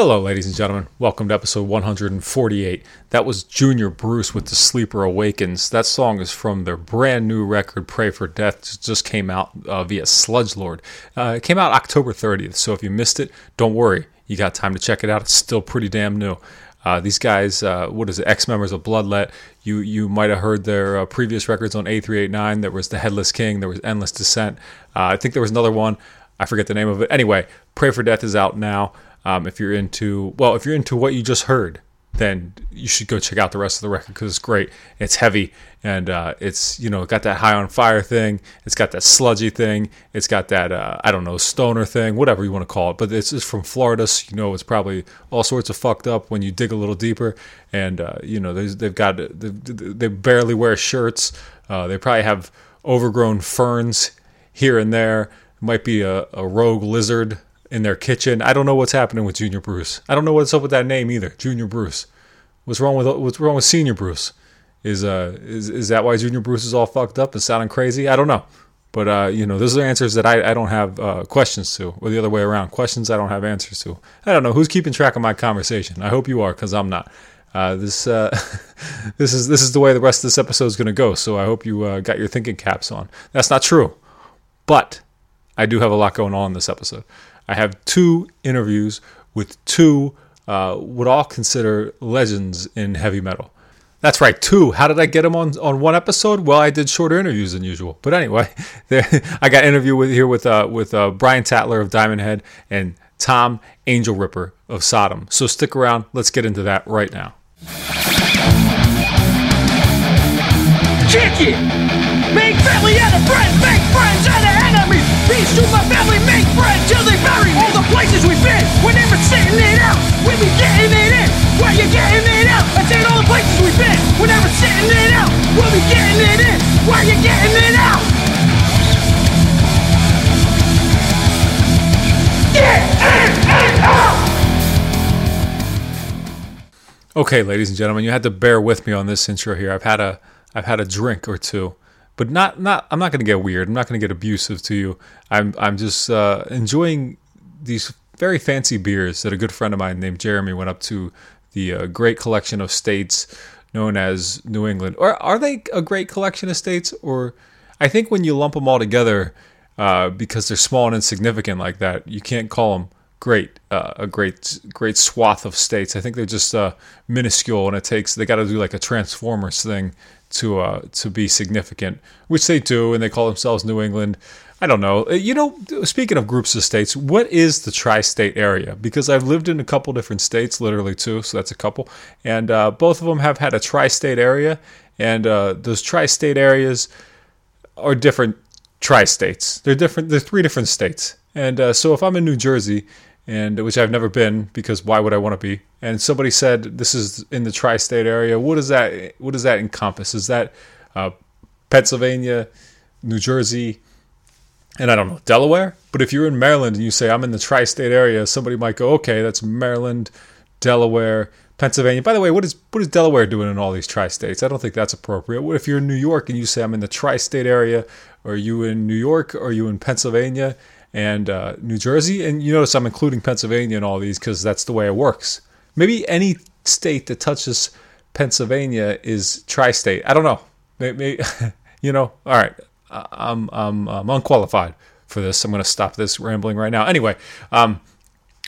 Hello, ladies and gentlemen. Welcome to episode 148. That was Junior Bruce with The Sleeper Awakens. That song is from their brand new record, Pray for Death. Just came out uh, via Sludge Lord. Uh, it came out October 30th, so if you missed it, don't worry. You got time to check it out. It's still pretty damn new. Uh, these guys, uh, what is it, ex members of Bloodlet. You you might have heard their uh, previous records on A389. There was The Headless King, there was Endless Descent. Uh, I think there was another one. I forget the name of it. Anyway, Pray for Death is out now. Um, if you're into, well, if you're into what you just heard, then you should go check out the rest of the record because it's great. It's heavy and uh, it's you know got that high on fire thing. It's got that sludgy thing. It's got that uh, I don't know stoner thing, whatever you want to call it. But it's, it's from Florida, so you know it's probably all sorts of fucked up when you dig a little deeper. And uh, you know they've got they, barely wear shirts. Uh, they probably have overgrown ferns here and there. might be a, a rogue lizard in their kitchen. I don't know what's happening with Junior Bruce. I don't know what's up with that name either, Junior Bruce. What's wrong with what's wrong with Senior Bruce? Is uh is is that why Junior Bruce is all fucked up and sounding crazy? I don't know. But uh, you know, those are answers that I, I don't have uh, questions to, or the other way around. Questions I don't have answers to. I don't know who's keeping track of my conversation. I hope you are, because I'm not. Uh, this uh, this is this is the way the rest of this episode is going to go. So I hope you uh, got your thinking caps on. That's not true, but I do have a lot going on in this episode. I have two interviews with two uh, what I'll consider legends in heavy metal. That's right, two. How did I get them on, on one episode? Well, I did shorter interviews than usual. But anyway, I got interview with here with uh, with uh, Brian Tatler of Diamond Head and Tom Angel Ripper of Sodom. So stick around. Let's get into that right now. Kick it! Make family out of friends, make friends out of enemies. Peace to my family, make friends till they bury me. All the places we've been, we're never sitting it out. We be getting it in, where you getting it out? I said all the places we've been, we're never sitting it out. We'll be getting it in, where you getting it and out! Okay, ladies and gentlemen, you had to bear with me on this intro here. I've had a I've had a drink or two, but not not I'm not going to get weird. I'm not going to get abusive to you. I'm I'm just uh, enjoying these very fancy beers that a good friend of mine named Jeremy went up to the uh, great collection of states known as New England. Or are they a great collection of states? Or I think when you lump them all together, uh, because they're small and insignificant like that, you can't call them great uh, a great great swath of states. I think they're just uh, minuscule, and it takes they got to do like a Transformers thing to uh, to be significant, which they do, and they call themselves New England. I don't know. Uh, You know, speaking of groups of states, what is the tri-state area? Because I've lived in a couple different states, literally two, so that's a couple, and uh, both of them have had a tri-state area, and uh, those tri-state areas are different tri-states. They're different. They're three different states, and uh, so if I'm in New Jersey, and which I've never been because why would I want to be? And somebody said this is in the tri-state area. What does that? What does that encompass? Is that uh, Pennsylvania, New Jersey, and I don't know Delaware? But if you're in Maryland and you say I'm in the tri-state area, somebody might go, okay, that's Maryland, Delaware, Pennsylvania. By the way, what is what is Delaware doing in all these tri-states? I don't think that's appropriate. What if you're in New York and you say I'm in the tri-state area? Are you in New York? Are you in Pennsylvania and uh, New Jersey? And you notice I'm including Pennsylvania in all these because that's the way it works. Maybe any state that touches Pennsylvania is tri-state. I don't know. Maybe, you know. All right, I'm I'm, I'm unqualified for this. I'm going to stop this rambling right now. Anyway, um,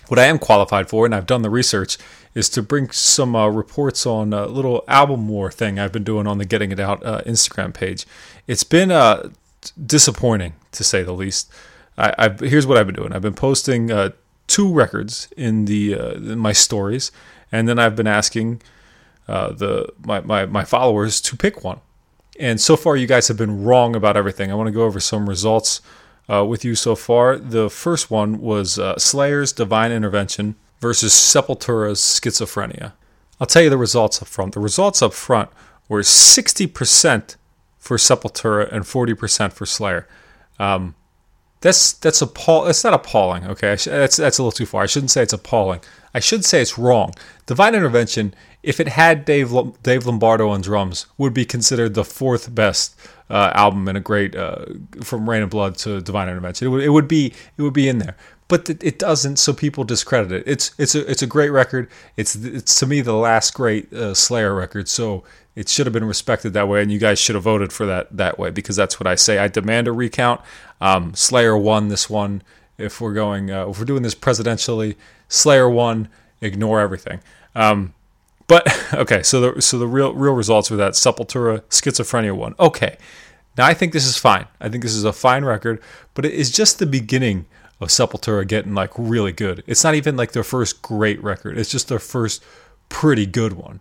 what I am qualified for, and I've done the research, is to bring some uh, reports on a little album war thing I've been doing on the Getting It Out uh, Instagram page. It's been uh, disappointing to say the least. I, I've, here's what I've been doing. I've been posting uh, two records in the uh, in my stories, and then I've been asking uh, the my, my my followers to pick one. And so far, you guys have been wrong about everything. I want to go over some results uh, with you so far. The first one was uh, Slayer's Divine Intervention versus Sepultura's Schizophrenia. I'll tell you the results up front. The results up front were 60% for Sepultura and 40% for Slayer. Um, that's that's appall. That's not appalling. Okay, sh- that's that's a little too far. I shouldn't say it's appalling. I should say it's wrong. Divine Intervention, if it had Dave Dave Lombardo on drums, would be considered the fourth best uh, album in a great uh, from Reign in Blood to Divine Intervention. It would it would be it would be in there. But it, doesn't, so people discredit it. It's it's a it's a great record. It's it's to me the last great uh, Slayer record, so it should have been respected that way, and you guys should have voted for that that way because that's what I say. I demand a recount. Um, Slayer won this one. If we're going, uh, if we're doing this presidentially, Slayer won. Ignore everything. Um, but okay, so the so the real real results were that Sepultura Schizophrenia won. Okay, now I think this is fine. I think this is a fine record, but it is just the beginning of Sepultura getting like really good. It's not even like their first great record. It's just their first pretty good one.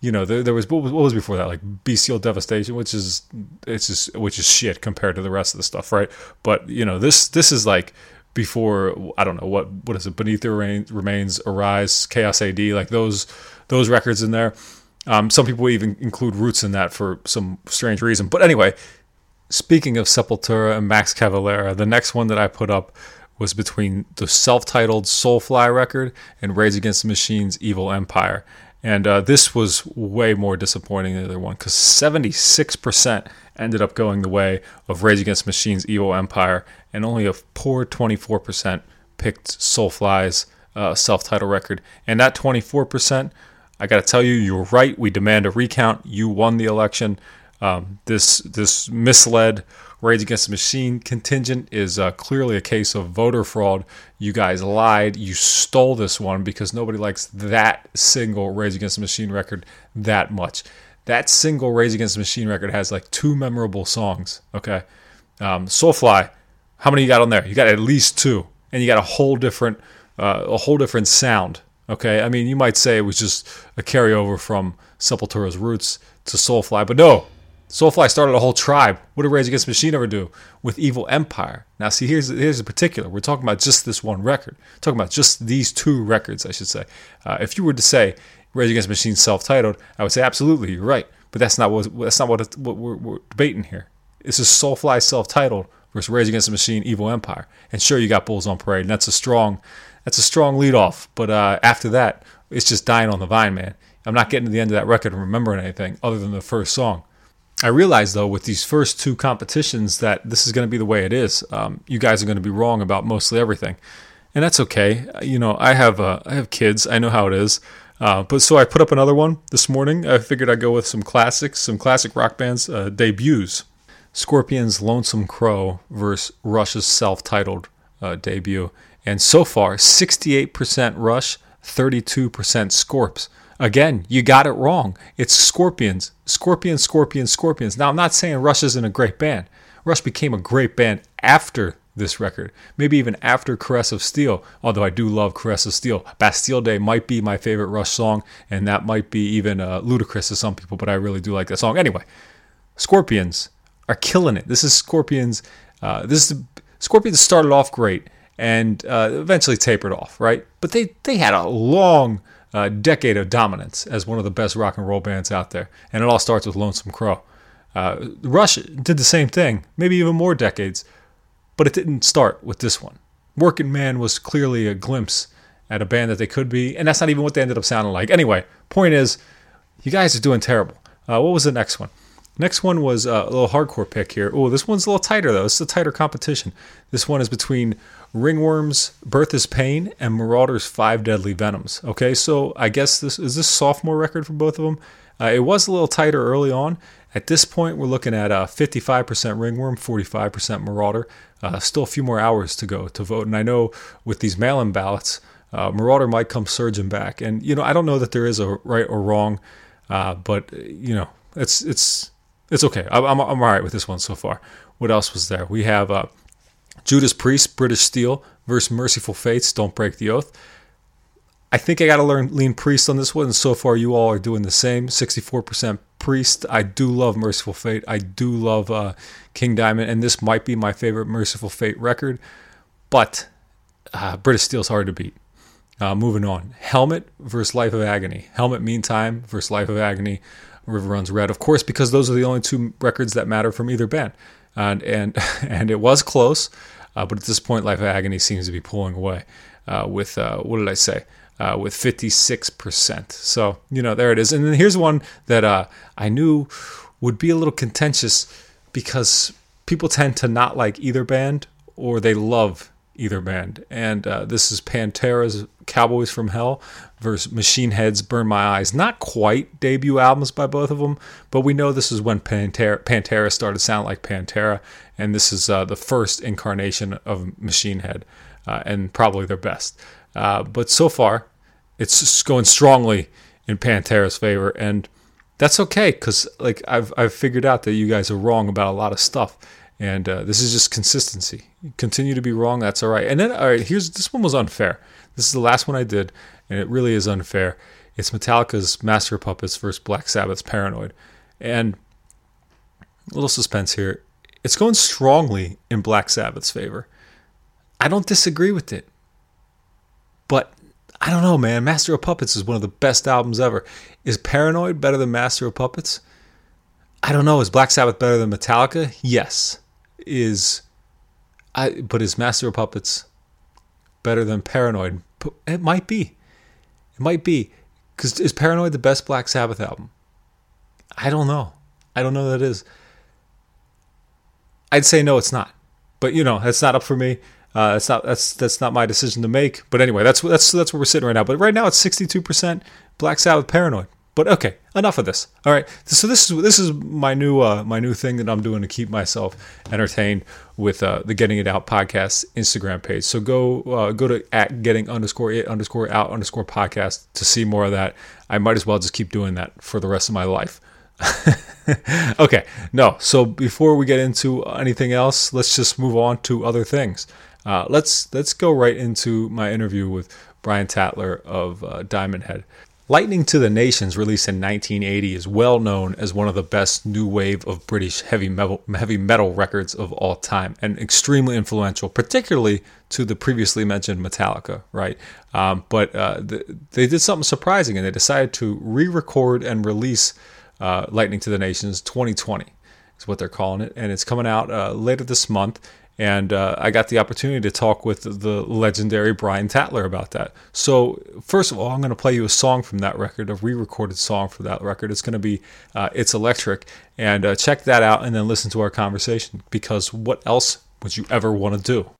You know, there, there was what, was what was before that, like Bestial Devastation, which is it's just which is shit compared to the rest of the stuff, right? But you know, this this is like before I don't know what what is it beneath the remains arise chaos ad like those those records in there um, some people even include roots in that for some strange reason but anyway speaking of sepultura and max cavalera the next one that i put up was between the self-titled soulfly record and rage against the machine's evil empire and uh, this was way more disappointing than the other one because 76% ended up going the way of Rage Against Machines Evil Empire, and only a poor 24% picked Soulfly's uh, self titled record. And that 24%, I got to tell you, you were right. We demand a recount. You won the election. Um, this this misled Rage Against the Machine contingent is uh, clearly a case of voter fraud. You guys lied. You stole this one because nobody likes that single Rage Against the Machine record that much. That single Rage Against the Machine record has like two memorable songs. Okay, um, Soulfly. How many you got on there? You got at least two, and you got a whole different, uh, a whole different sound. Okay, I mean you might say it was just a carryover from Sepultura's roots to Soulfly, but no, Soulfly started a whole tribe. What did Rage Against Machine ever do with Evil Empire? Now, see, here's here's a particular. We're talking about just this one record. We're talking about just these two records, I should say. Uh, if you were to say Rage Against Machine self-titled, I would say absolutely, you're right. But that's not what that's not what, what we're, we're, debating here. This is Soulfly self-titled versus Rage Against the Machine Evil Empire. And sure, you got Bulls on Parade, and that's a strong that's a strong lead off. But uh, after that, it's just dying on the vine, man. I'm not getting to the end of that record and remembering anything other than the first song. I realize though with these first two competitions that this is going to be the way it is. Um, you guys are going to be wrong about mostly everything, and that's okay. You know, I have uh, I have kids. I know how it is. Uh, but so I put up another one this morning. I figured I'd go with some classics, some classic rock bands uh, debuts. Scorpions' "Lonesome Crow" versus Rush's self-titled uh, debut, and so far 68% Rush, 32% Scorps. Again, you got it wrong. It's Scorpions. Scorpions, Scorpions, Scorpions. Now, I'm not saying Rush isn't a great band. Rush became a great band after this record, maybe even after Caress of Steel, although I do love Caress of Steel. Bastille Day might be my favorite Rush song, and that might be even uh, ludicrous to some people, but I really do like that song. Anyway, Scorpions are killing it. This is Scorpions. Uh, this is Scorpions started off great and uh, eventually tapered off, right? But they they had a long uh, decade of dominance as one of the best rock and roll bands out there. And it all starts with Lonesome Crow. Uh, Rush did the same thing, maybe even more decades, but it didn't start with this one. Working Man was clearly a glimpse at a band that they could be, and that's not even what they ended up sounding like. Anyway, point is, you guys are doing terrible. Uh, what was the next one? Next one was uh, a little hardcore pick here. Oh, this one's a little tighter though. It's a tighter competition. This one is between Ringworm's Birth is Pain and Marauder's Five Deadly Venoms. Okay, so I guess this is this sophomore record for both of them. Uh, it was a little tighter early on. At this point, we're looking at uh, 55% Ringworm, 45% Marauder. Uh, still a few more hours to go to vote. And I know with these mail in ballots, uh, Marauder might come surging back. And, you know, I don't know that there is a right or wrong, uh, but, you know, it's, it's, it's okay. I'm, I'm, I'm all right with this one so far. What else was there? We have uh, Judas Priest, British Steel versus Mercyful Fates, Don't Break the Oath. I think I got to learn lean Priest on this one, and so far you all are doing the same. 64% Priest. I do love Mercyful Fate. I do love uh, King Diamond, and this might be my favorite Mercyful Fate record, but uh, British Steel's hard to beat. Uh, moving on. Helmet versus Life of Agony. Helmet Meantime versus Life of Agony. River Runs Red. Of course, because those are the only two records that matter from either band and and and it was close, uh, but at this point, Life of Agony seems to be pulling away uh, with uh, what did I say? Uh, with 56%. So you know there it is. And then here's one that uh, I knew would be a little contentious because people tend to not like either band or they love either band. And uh, this is Pantera's Cowboys from Hell versus Machine Head's Burn My Eyes. Not quite debut albums by both of them, but we know this is when Pantera, Pantera started to sound like Pantera, and this is uh, the first incarnation of Machine Head, uh, and probably their best. Uh, but so far, it's going strongly in Pantera's favor, and that's okay because like I've I've figured out that you guys are wrong about a lot of stuff, and uh, this is just consistency. Continue to be wrong, that's all right. And then all right, here's this one was unfair. This is the last one I did, and it really is unfair. It's Metallica's Master of Puppets versus Black Sabbath's Paranoid, and a little suspense here. It's going strongly in Black Sabbath's favor. I don't disagree with it, but I don't know, man. Master of Puppets is one of the best albums ever. Is Paranoid better than Master of Puppets? I don't know. Is Black Sabbath better than Metallica? Yes. Is I but is Master of Puppets better than Paranoid? It might be. It might be. Cuz is Paranoid the best Black Sabbath album? I don't know. I don't know that it is. I'd say no, it's not. But you know, that's not up for me. Uh, that's not that's that's not my decision to make. But anyway, that's that's that's where we're sitting right now. But right now it's 62% Black Sabbath Paranoid. But okay, enough of this. All right, so this is this is my new uh, my new thing that I'm doing to keep myself entertained with uh, the Getting It Out podcast Instagram page. So go uh, go to at Getting underscore It underscore Out underscore podcast to see more of that. I might as well just keep doing that for the rest of my life. okay, no. So before we get into anything else, let's just move on to other things. Uh, let's let's go right into my interview with Brian Tatler of uh, Diamond Head. Lightning to the Nations, released in 1980, is well known as one of the best new wave of British heavy metal, heavy metal records of all time, and extremely influential, particularly to the previously mentioned Metallica. Right, um, but uh, the, they did something surprising, and they decided to re-record and release uh, Lightning to the Nations 2020 is what they're calling it, and it's coming out uh, later this month and uh, I got the opportunity to talk with the legendary Brian Tatler about that. So, first of all, I'm going to play you a song from that record, a re recorded song for that record. It's going to be uh, It's Electric. And uh, check that out and then listen to our conversation because what else would you ever want to do?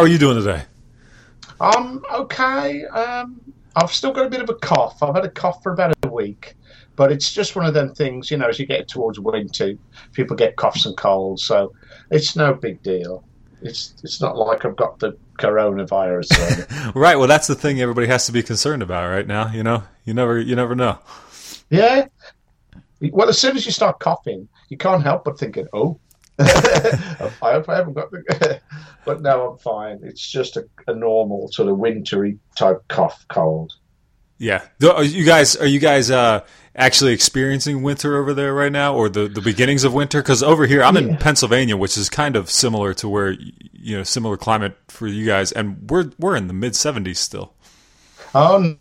How are you doing today? I'm okay. Um, I've still got a bit of a cough. I've had a cough for about a week, but it's just one of them things, you know, as you get towards winter, people get coughs and colds, so it's no big deal. It's it's not like I've got the coronavirus. right. Well, that's the thing everybody has to be concerned about right now. You know, you never you never know. yeah. Well, as soon as you start coughing, you can't help but thinking, "Oh, I hope I haven't got the." but no, I'm fine. It's just a, a normal sort of wintry type cough cold. Yeah. Are you guys are you guys uh, actually experiencing winter over there right now, or the, the beginnings of winter? Because over here, I'm in Pennsylvania, which is kind of similar to where you know similar climate for you guys, and we're we're in the mid 70s still. Oh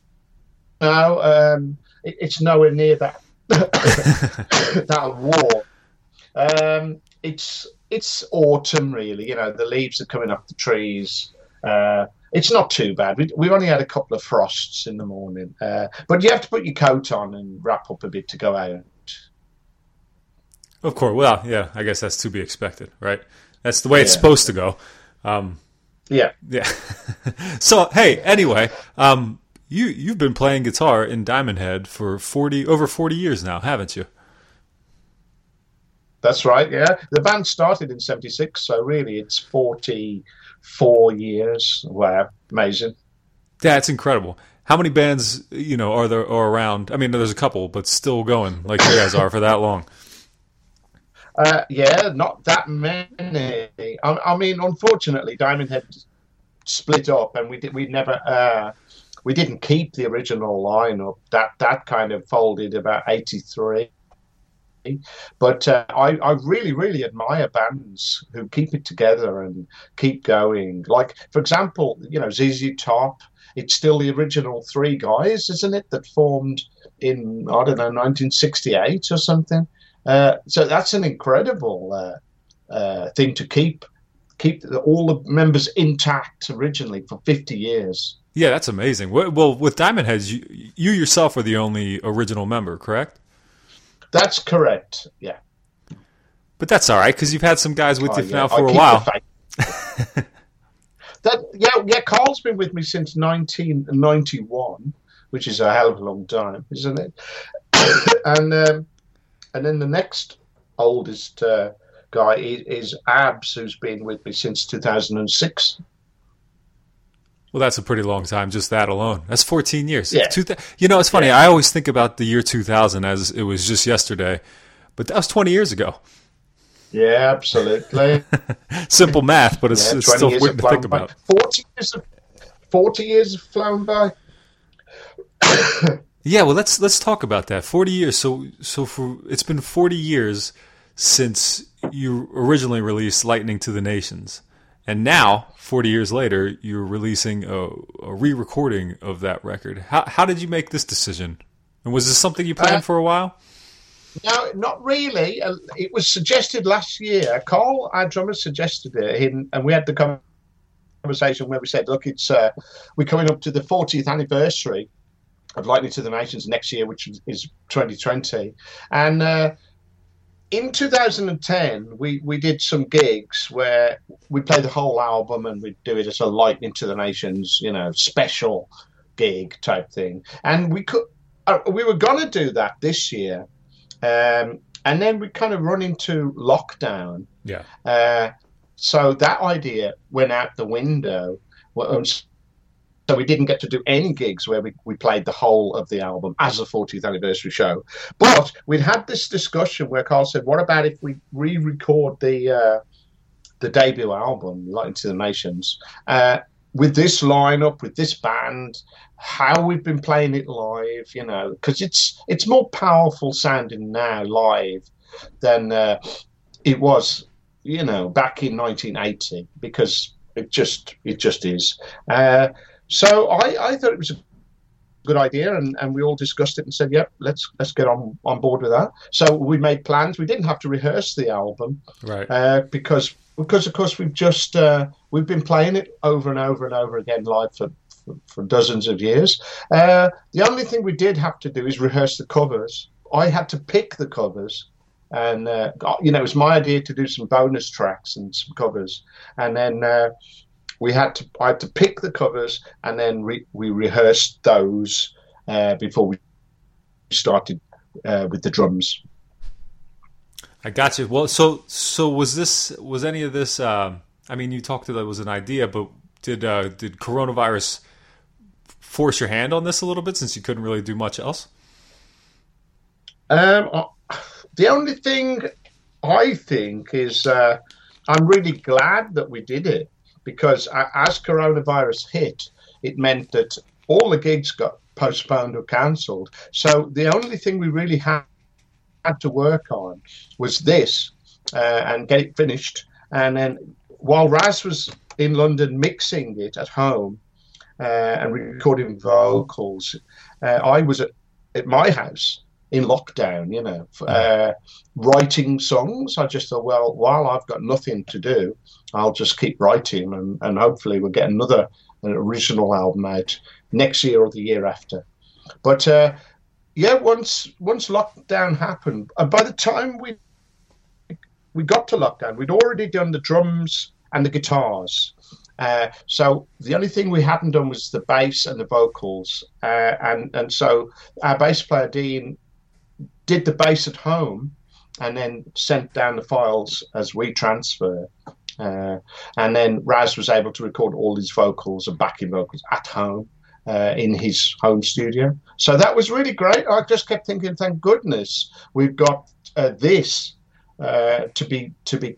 no, um, it, it's nowhere near that that war. Um, it's it's autumn really. You know, the leaves are coming off the trees. Uh, it's not too bad. We, we've only had a couple of frosts in the morning, uh, but you have to put your coat on and wrap up a bit to go out. Of course. Well, yeah, I guess that's to be expected, right? That's the way it's Yeah. supposed to go. Um, Yeah, yeah. so, hey, anyway, um, you you've been playing guitar in Diamond Head for 40 over 40 years now, haven't you? That's right. Yeah, the band started in '76, so really it's 44 years. Wow, amazing. Yeah, it's incredible. How many bands, you know, are there are around? I mean, there's a couple, but still going like you guys are for that long. Uh, yeah, not that many. I, I mean, unfortunately, Diamond Head split up, and we did. We never. Uh, we didn't keep the original lineup. That that kind of folded about '83. But uh, I, I really, really admire bands who keep it together and keep going. Like, for example, you know, ZZ Top. It's still the original three guys, isn't it? That formed in I don't know 1968 or something. Uh, so that's an incredible uh, uh, thing to keep keep all the members intact originally for 50 years. Yeah, that's amazing. Well, with Diamond Heads, you, you yourself are the only original member, correct? That's correct. Yeah. But that's all right because you've had some guys with Oh, you yeah, now for a while. that yeah, yeah. Karl's been with me since 1991, which is a hell of a long time, isn't it? and um, and then the next oldest uh, guy is, is Abs, who's been with me since 2006. Well, that's a pretty long time, just that alone. That's 14 years. Yeah. Two thou- you know, it's funny. I always think about the year 2000 as it was just yesterday, but that was 20 years ago. Yeah, absolutely. Simple math, but it's, Yeah, it's still weird to think by. about. 40 years of 40 years have flown by. Yeah, well, let's let's talk about that. 40 years. So so for it's been 40 years since you originally released Lightning to the Nations. And now, 40 years later, you're releasing a, a re-recording of that record. How how did you make this decision? And was this something you planned Uh, for a while? No, not really. Uh, It was suggested last year. Karl, our drummer, suggested it, and- and we had the conversation where we said, "Look, it's uh, we're coming up to the 40th anniversary of Lightning to the Nations next year, which is- is 2020." And uh, in 2010, we we did some gigs where we play the whole album and we'd do it as a Lightning to the Nations, you know, special gig type thing. And we could, uh, we were gonna do that this year. Um, and then we kind of run into lockdown. Yeah. Uh, so that idea went out the window. Well, um, So we didn't get to do any gigs where we, we played the whole of the album as a 40th anniversary show. But we'd had this discussion where Karl said, what about if we re-record the uh, the debut album, Lightning to the Nations, uh, with this lineup, with this band, how we've been playing it live, you know, because it's it's more powerful sounding now live than uh, it was, you know, back in 1980 because it just it just is. Uh, so I, I thought it was a good idea, and, and we all discussed it and said, "Yep, let's let's get on on board with that." So we made plans. We didn't have to rehearse the album Right. uh, because because of course we've just uh, we've been playing it over and over and over again live for for, for dozens of years. Uh, the only thing we did have to do is rehearse the covers. I had to pick the covers and uh, you know, it was my idea to do some bonus tracks and some covers, and then uh, we had to I had to pick the covers, and then re- we rehearsed those uh, before we started uh, with the drums. I got you. Well, so so was this was any of this? Uh, I mean, you talked that it was an idea, but did uh, did coronavirus force your hand on this a little bit since you couldn't really do much else? Um, the only thing I think is uh, I'm really glad that we did it because as coronavirus hit, it meant that all the gigs got postponed or cancelled. So the only thing we really had, to work on was this uh, and get it finished. And then while Raz was in London mixing it at home uh, and recording vocals, uh, I was at, at my house in lockdown, you know, uh, writing songs. I just thought, well, while I've got nothing to do, I'll just keep writing and, and hopefully we'll get another original album out next year or the year after. But uh, yeah, once once lockdown happened, and by the time we we got to lockdown, we'd already done the drums and the guitars. Uh, so the only thing we hadn't done was the bass and the vocals, uh, and and so our bass player Dean did the bass at home, and then sent down the files as we transfer. Uh, and then Raz was able to record all his vocals and backing vocals at home uh, in his home studio. So that was really great. I just kept thinking, thank goodness we've got uh, this uh, to be to be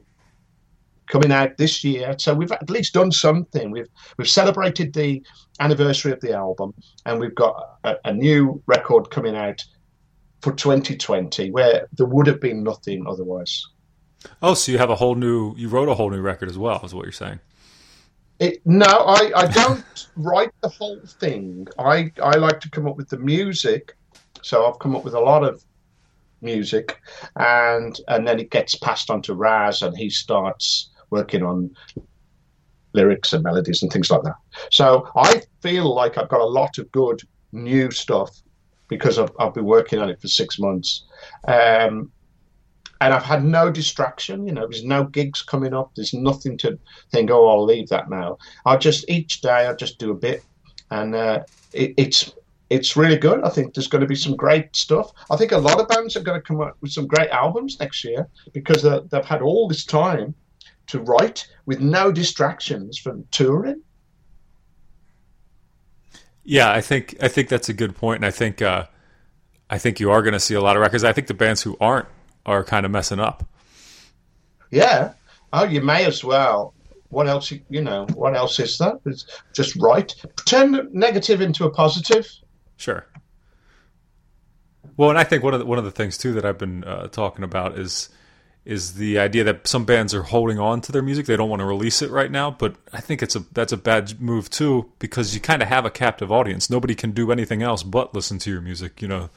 coming out this year. So we've at least done something. We've we've celebrated the anniversary of the album, and we've got a, a new record coming out for 2020 where there would have been nothing otherwise. Oh, so you have a whole new, you wrote a whole new record as well, is what you're saying. It, no, I, I don't write the whole thing. I, I like to come up with the music. So I've come up with a lot of music and and then it gets passed on to Raz and he starts working on lyrics and melodies and things like that. So I feel like I've got a lot of good new stuff because I've, I've been working on it for six months. Um, and I've had no distraction. You know, there's no gigs coming up. There's nothing to think. Oh, I'll leave that now. I just each day I just do a bit, and uh, it, it's it's really good. I think there's going to be some great stuff. I think a lot of bands are going to come up with some great albums next year because they've had all this time to write with no distractions from touring. Yeah, I think I think that's a good point, and I think uh, I think you are going to see a lot of records. I think the bands who aren't are kind of messing up. Yeah. Oh, you may as well. What else? You know, what else is that? It's just right. Turn negative into a positive. Sure. Well, and I think one of the, one of the things too that I've been uh, talking about is is the idea that some bands are holding on to their music. They don't want to release it right now, but I think it's a that's a bad move too because you kind of have a captive audience. Nobody can do anything else but listen to your music. You know,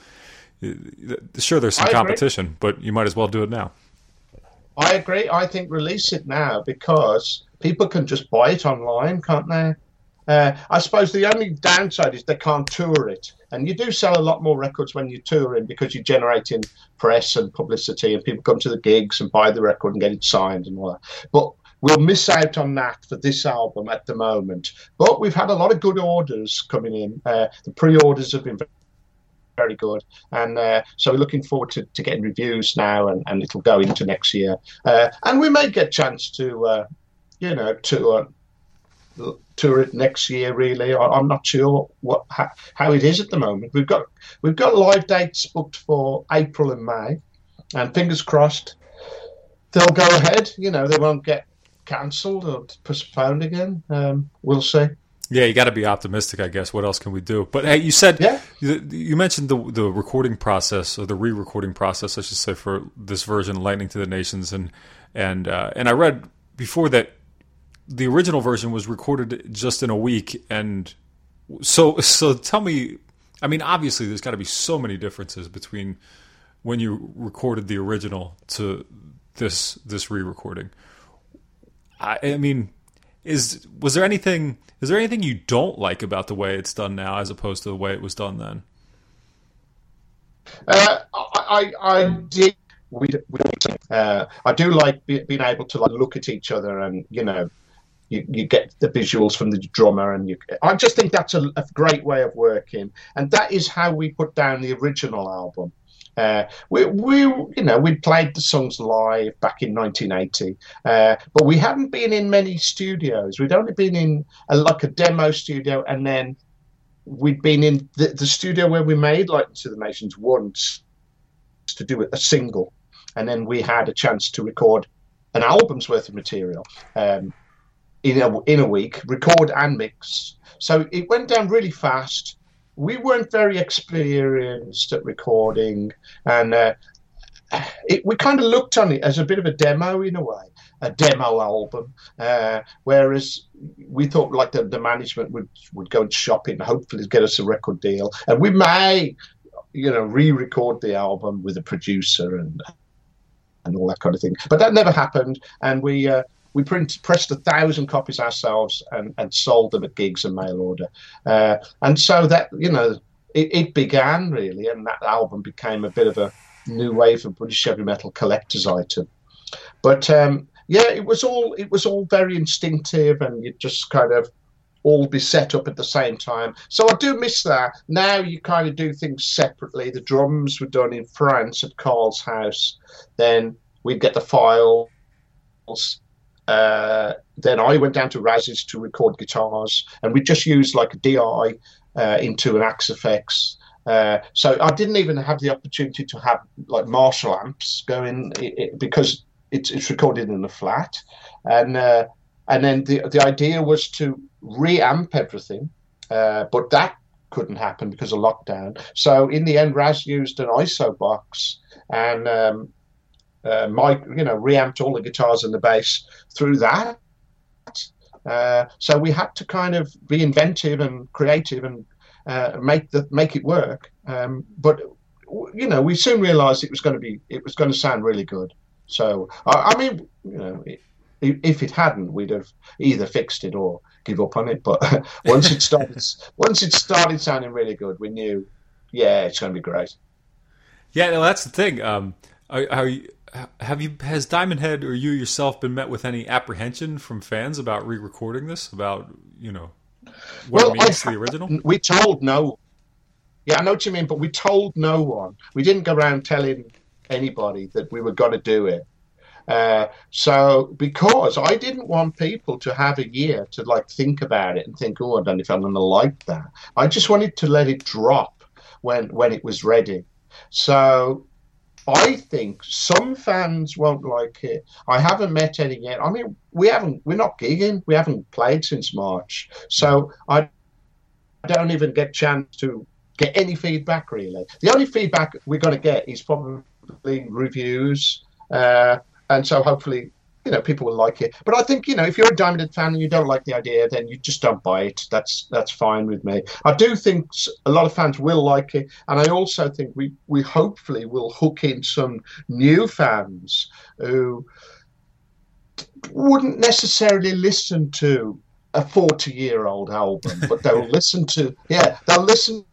sure there's some competition, but you might as well do it now. I agree. I think release it now because people can just buy it online, can't they? Uh, I suppose the only downside is they can't tour it. And you do sell a lot more records when you're touring because you're generating press and publicity, and people come to the gigs and buy the record and get it signed and all that. But we'll miss out on that for this album at the moment. But we've had a lot of good orders coming in. Uh, the pre orders have been very good. And uh, so we're looking forward to, to getting reviews now, and, and it'll go into next year. Uh, and we may get a chance to, uh, you know, to uh, tour it next year. Really, I, am not sure what how, how, it is at the moment. We've got we've got live dates booked for April and May, and fingers crossed they'll go ahead. You know, they won't get cancelled or postponed again. Um, we'll see. Yeah, you got to be optimistic, I guess. What else can we do? But hey, you said yeah. you, you mentioned the the recording process or the re-recording process, I should say, for this version, "Lightning to the Nations," and and uh, and I read before that the original version was recorded just in a week, and so so tell me, I mean, obviously, there's got to be so many differences between when you recorded the original to this this re-recording. I, I mean, is was there anything? Is there anything you don't like about the way it's done now, as opposed to the way it was done then? Uh, I, I did we, we uh, I do like be, being able to like look at each other and you know you, you get the visuals from the drummer and you I just think that's a, a great way of working. And that is how we put down the original album. Uh, we, we, you know, we played the songs live back in 1980, uh, but we hadn't been in many studios. We'd only been in a, like a demo studio, and then we'd been in the, the studio where we made Lightning to the Nations once to do a single, and then we had a chance to record an album's worth of material. Um, in a in a week, record and mix. So it went down really fast. We weren't very experienced at recording, and uh, it, we kind of looked on it as a bit of a demo in a way, a demo album. Uh, whereas we thought like the, the management would would go and shop it and hopefully get us a record deal, and we may you know, re-record the album with a producer and and all that kind of thing. But that never happened, and we uh, we print, pressed a thousand copies ourselves and, and sold them at gigs and mail order. Uh, and so that you know, it, it, began really, and that album became a bit of a new wave of British heavy metal collector's item. But um, yeah, it was all it was all very instinctive, and you just kind of all be set up at the same time. So I do miss that. Now you kind of do things separately. The drums were done in France at Karl's house. Then we'd get the files. Uh, then I went down to Raz's to record guitars, and we just used like a DI uh, into an Axe-Fx. Uh, so I didn't even have the opportunity to have like Marshall amps going it, it, because it's, it's recorded in a flat, and uh, and then the the idea was to reamp everything, uh, but that couldn't happen because of lockdown. So in the end, Raz used an ISO box and um, uh, Mike, you know, reamped all the guitars and the bass through that. Uh, so we had to kind of be inventive and creative and uh, make the make it work. Um, but you know, we soon realised it was going to be it was going to sound really good. So I, I mean, you know, if it hadn't, we'd have either fixed it or give up on it. But once it started, once it started sounding really good, we knew, yeah, it's going to be great. Yeah, no, that's the thing. Um, are, are you, have you has Diamond Head or you yourself been met with any apprehension from fans about re-recording this? About you know what well, it means I, to the original? We told no. Yeah, I know what you mean, but we told no one. We didn't go around telling anybody that we were going to do it. Uh, so because I didn't want people to have a year to like think about it and think, oh, I don't know if I'm going to like that. I just wanted to let it drop when when it was ready. So I think some fans won't like it. I haven't met any yet. I mean, we haven't. We're not gigging. We haven't played since March, so I don't even get chance to get any feedback really. The only feedback we're going to get is probably reviews. Uh, and so hopefully you know people will like it. But i think you know if you're a diamond fan and you don't like the idea then you just don't buy it. That's that's fine with me. I do think a lot of fans will like it. And i also think we we hopefully will hook in some new fans who wouldn't necessarily listen to a 40 year old album but they'll listen to yeah they'll listen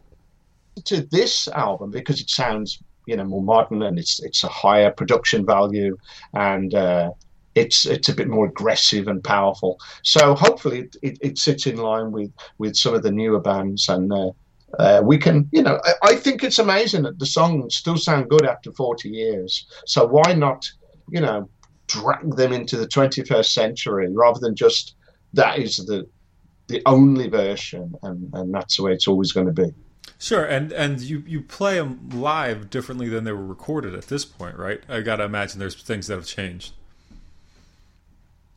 to this album because it sounds you know more modern and it's it's a higher production value. And uh, it's it's a bit more aggressive and powerful. So hopefully it, it, it, sits in line with with some of the newer bands and. Uh, uh, we can, you know, I, I, think it's amazing that the songs still sound good after 40 years. So why not, you know, drag them into the 21st century rather than just that is the the only version and, and that's the way it's always going to be. Sure, and and you you play them live differently than they were recorded at this point, right? I got to imagine there's things that have changed.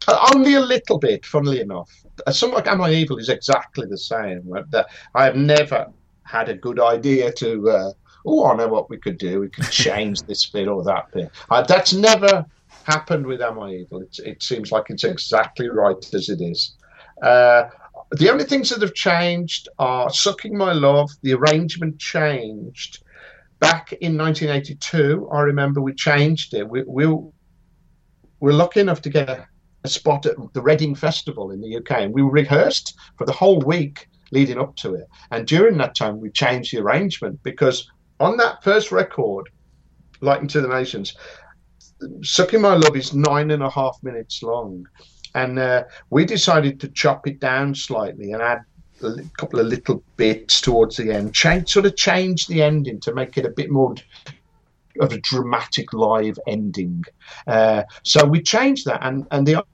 Uh, only a little bit, funnily enough. Uh, Something like Am I Evil is exactly the same. I have never had a good idea to. Uh, oh, I know what we could do. We could change this bit or that bit. Uh, that's never happened with Am I Evil. It, it seems like it's exactly right as it is. Uh, the only things that have changed are Sucking My Love, the arrangement changed. Back in 1982, I remember we changed it. We, we were lucky enough to get a, spot at the Reading Festival in the UK, and we rehearsed for the whole week leading up to it. And during that time, we changed the arrangement because on that first record, Lightning to the Nations, Sucking My Love is nine and a half minutes long. And uh, we decided to chop it down slightly and add a couple of little bits towards the end, change, sort of change the ending to make it a bit more of a dramatic live ending. Uh, so we changed that, and, and the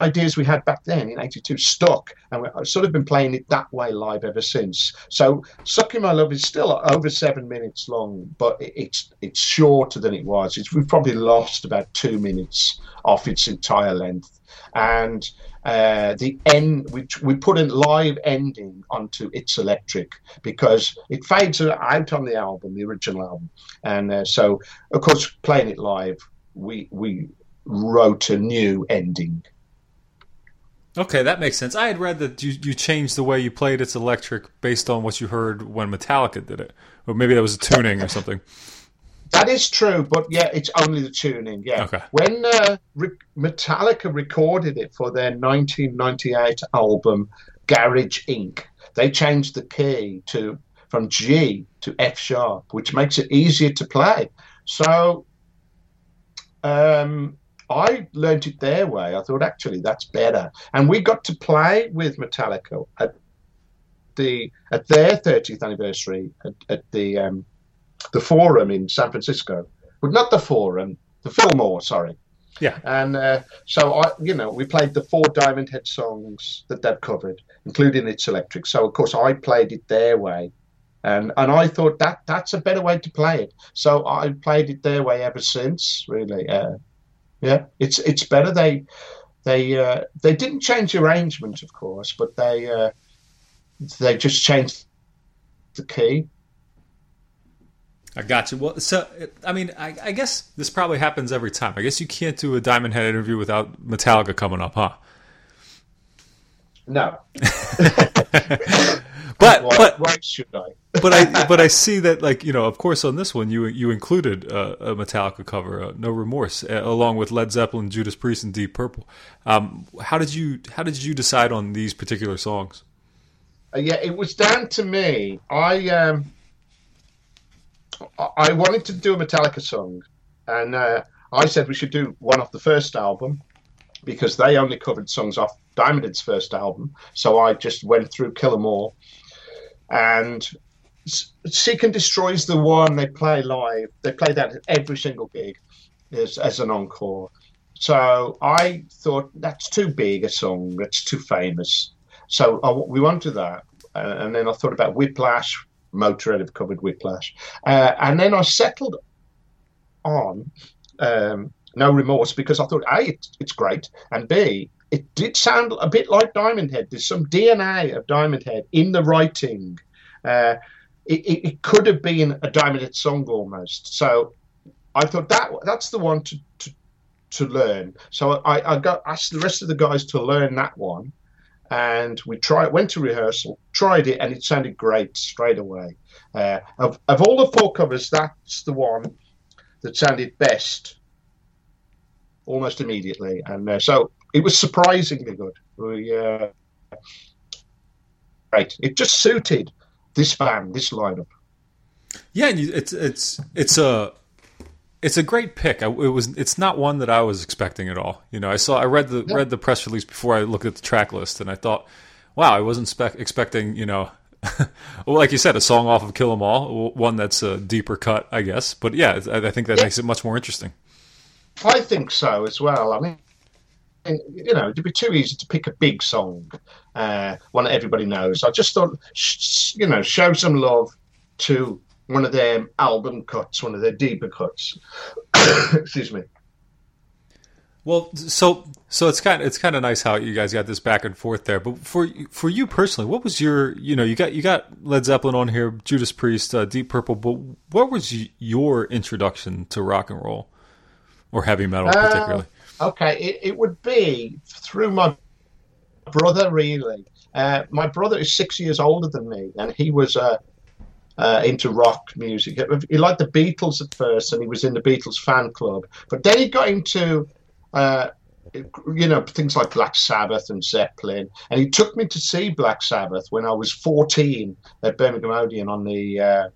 ideas we had back then in 82 stuck and we- I've sort of been playing it that way live ever since. So sucking my love is still over seven minutes long but it's it's shorter than it was. It's, we've probably lost about two minutes off its entire length. And uh, the end which we put a live ending onto it's electric because it fades out on the album the original album. And uh, so of course playing it live we we wrote a new ending Okay, that makes sense. I had read that you, you changed the way you played It's Electric based on what you heard when Metallica did it. Or maybe that was a tuning or something. That is true, but yeah, it's only the tuning. Yeah. Okay. When uh, Re- Metallica recorded it for their 1998 album Garage Inc., they changed the key to from G to F sharp, which makes it easier to play. So um, I learned it their way. I thought actually that's better, and we got to play with Metallica at the at their 30th anniversary at, at the um, the Forum in San Francisco, but not the Forum, the Fillmore, sorry. Yeah. And uh, so I, you know, we played the four Diamond Head songs that they've covered, including It's Electric. So of course I played it their way, and and I thought that that's a better way to play it. So I played it their way ever since. Really, uh, yeah, it's it's better. They they uh, they didn't change the arrangement, of course, but they uh, they just changed the key. I got you. Well, so I mean, I, I guess this probably happens every time. I guess you can't do a Diamond Head interview without Metallica coming up, huh? No, But why, but why should I? but I but I see that like you know of course on this one you you included uh, a Metallica cover, uh, No Remorse, uh, along with Led Zeppelin, Judas Priest, and Deep Purple. Um, how did you how did you decide on these particular songs? Uh, yeah, it was down to me. I um, I- wanted to do a Metallica song, and uh, I said we should do one off the first album because they only covered songs off Diamond's first album. So I just went through Kill 'Em All, and Seek and Destroy is the one they play live. They play that at every single gig as, as an encore. So I thought that's too big a song. That's too famous. So I, we wanted that, uh, and then I thought about Whiplash. Motorhead have covered Whiplash, uh, and then I settled on um, No Remorse because I thought a it's, it's great, and b it did sound a bit like Diamond Head. There's some DNA of Diamond Head in the writing. Uh, it, it, it could have been a Diamond Head song almost. So I thought that that's the one to to, to learn. So I, I got asked the rest of the guys to learn that one and we tried went to rehearsal tried it and it sounded great straight away uh, of, of all the four covers that's the one that sounded best almost immediately and uh, so it was surprisingly good we uh, great it just suited this band this lineup Yeah, and you, it's it's it's a it's a great pick. I, it was it's not one that I was expecting at all. You know, I saw I read the read the press release before I looked at the track list, and I thought, wow, I wasn't spec- expecting you know, well, like you said, a song off of Kill 'Em All, one that's a deeper cut, I guess. But yeah, I, I think that Yeah. makes it much more interesting. I think so as well. I mean, you know, it'd be too easy to pick a big song, uh, one that everybody knows. I just thought, sh- you know, show some love to one of their album cuts, one of their deeper cuts. Excuse me. Well, so so it's kind of it's kind of nice how you guys got this back and forth there. But for for you personally, what was your you know you got you got Led Zeppelin on here, Judas Priest, uh, Deep Purple. But what was your introduction to rock and roll or heavy metal, Uh, particularly? Okay, it, it would be through my brother, really. Uh, my brother is six years older than me, and he was uh, uh, into rock music. He liked the Beatles at first, and he was in the Beatles fan club. But then he got into, uh, you know, things like Black Sabbath and Zeppelin. And he took me to see Black Sabbath when I was 14 at Birmingham Odeon on the uh,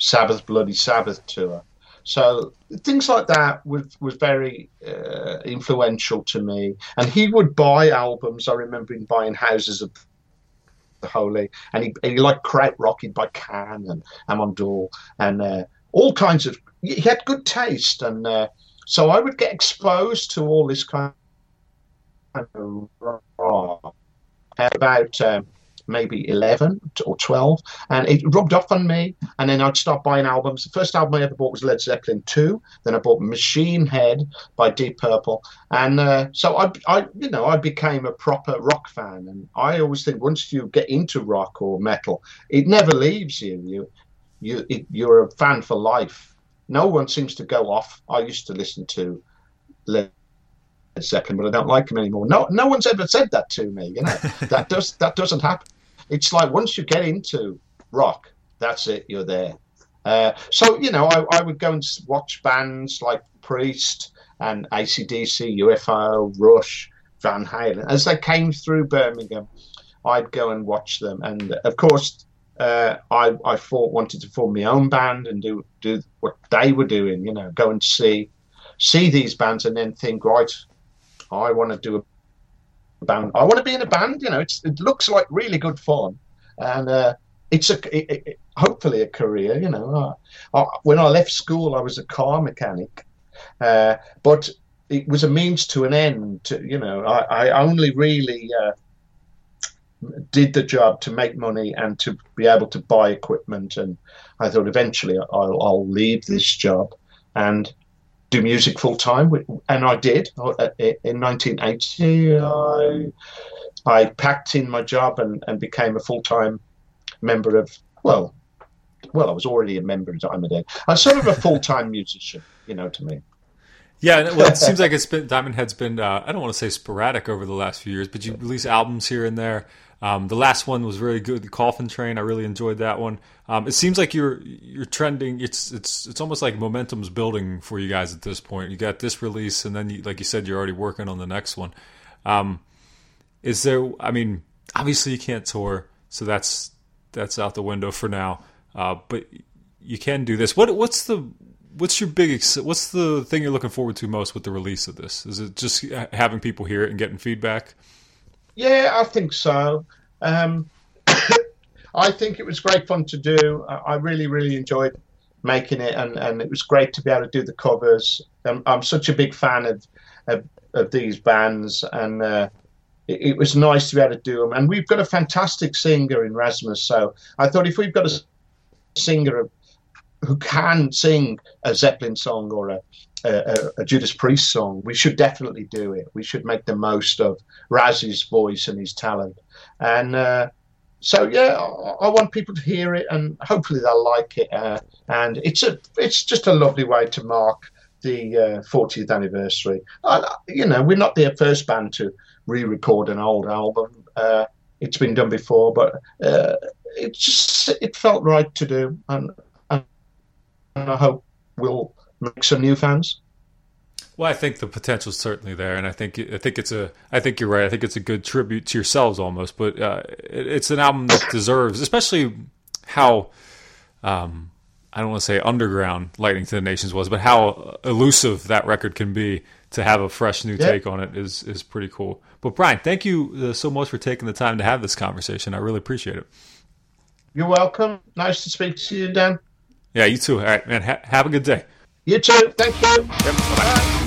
Sabbath Bloody Sabbath tour. So things like that was was very uh, influential to me. And he would buy albums. I remember him buying Houses of the Holy, and he, he liked krautrock. He'd buy Can and Amon and uh, all kinds of. He had good taste, and uh, so I would get exposed to all this kind of rock. About um, maybe 11 or 12, and it rubbed off on me. And then I'd start buying albums. The first album I ever bought was Led Zeppelin 2. Then I bought Machine Head by Deep Purple. And uh, so I, I, you know, I became a proper rock fan. And I always think once you get into rock or metal, it never leaves you. You, you, it, you're a fan for life. No one seems to go off. I used to listen to Led Zeppelin, but I don't like them anymore. No, no one's ever said that to me. You know, that does that doesn't happen it's like once you get into rock, that's it, you're there. Uh, so, you know, I, I, would go and watch bands like Priest and ACDC, UFO, Rush, Van Halen. As they came through Birmingham, I'd go and watch them. And of course, uh, I, I thought, wanted to form my own band and do, do what they were doing, you know, go and see see these bands and then think, right, I want to do a band. I want to be in a band. You know, it looks like really good fun, and uh, it's a it, it, hopefully a career. You know, I, I, when I left school, I was a car mechanic, uh, but it was a means to an end. To, you know, I, I only really uh, did the job to make money and to be able to buy equipment. And I thought eventually I'll, I'll leave this job and do music full time, and I did. Uh, in 1980, I, I packed in my job and, and became a full time member of, well, well, I was already a member of Diamond Head. I'm sort of a full time musician, you know, to me. Yeah, well, it seems like it's been Diamond Head's been uh, I don't want to say sporadic over the last few years, but you release albums here and there. Um, the last one was really good, the Coffin Train. I really enjoyed that one. Um, it seems like you're you're trending. It's it's it's almost like momentum's building for you guys at this point. You got this release, and then you, like you said, you're already working on the next one. Um, is there? I mean, obviously you can't tour, so that's that's out the window for now. Uh, but you can do this. What what's the what's your big what's the thing you're looking forward to most with the release of this? Is it just having people hear it and getting feedback? Yeah, I think so. Um, I think it was great fun to do. I really, really enjoyed making it, and, and it was great to be able to do the covers. I'm, I'm such a big fan of of, of these bands, and uh, it, it, was nice to be able to do them. And we've got a fantastic singer in Rasmus, so I thought if we've got a singer who can sing a Zeppelin song or a, a, a, Judas Priest song, we should definitely do it. We should make the most of Raz's voice and his talent. And uh, so, yeah, I, I, want people to hear it, and hopefully they'll like it. Uh, and it's a, it's just a lovely way to mark the uh, 40th anniversary. you know, we're not the first band to re-record an old album. Uh, it's been done before, but uh, it just it felt right to do, and, and I hope we'll make some new fans? Well, I think the potential is certainly there, and I think I think it's a I think you're right. I think it's a good tribute to yourselves almost, but uh, it, it's an album that deserves, especially how um, I don't want to say underground "Lightning to the Nations" was, but how elusive that record can be. To have a fresh new take on it is is pretty cool. But Brian, thank you uh, so much for taking the time to have this conversation. I really appreciate it. You're welcome. Nice to speak to you, Dan. Yeah, you too. All right, man. Ha- have a good day. You too. Thank you. Bye.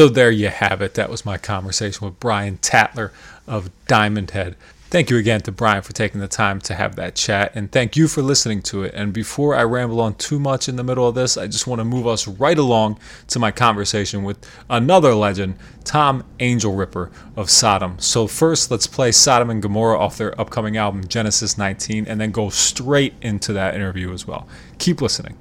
So there you have it. That was my conversation with Brian Tatler of Diamond Head. Thank you again to Brian for taking the time to have that chat, and thank you for listening to it. And before I ramble on too much in the middle of this, I just want to move us right along to my conversation with another legend, Tom Angelripper of Sodom. So, first, let's play Sodom and Gomorrah off their upcoming album, Genesis 19, and then go straight into that interview as well. Keep listening.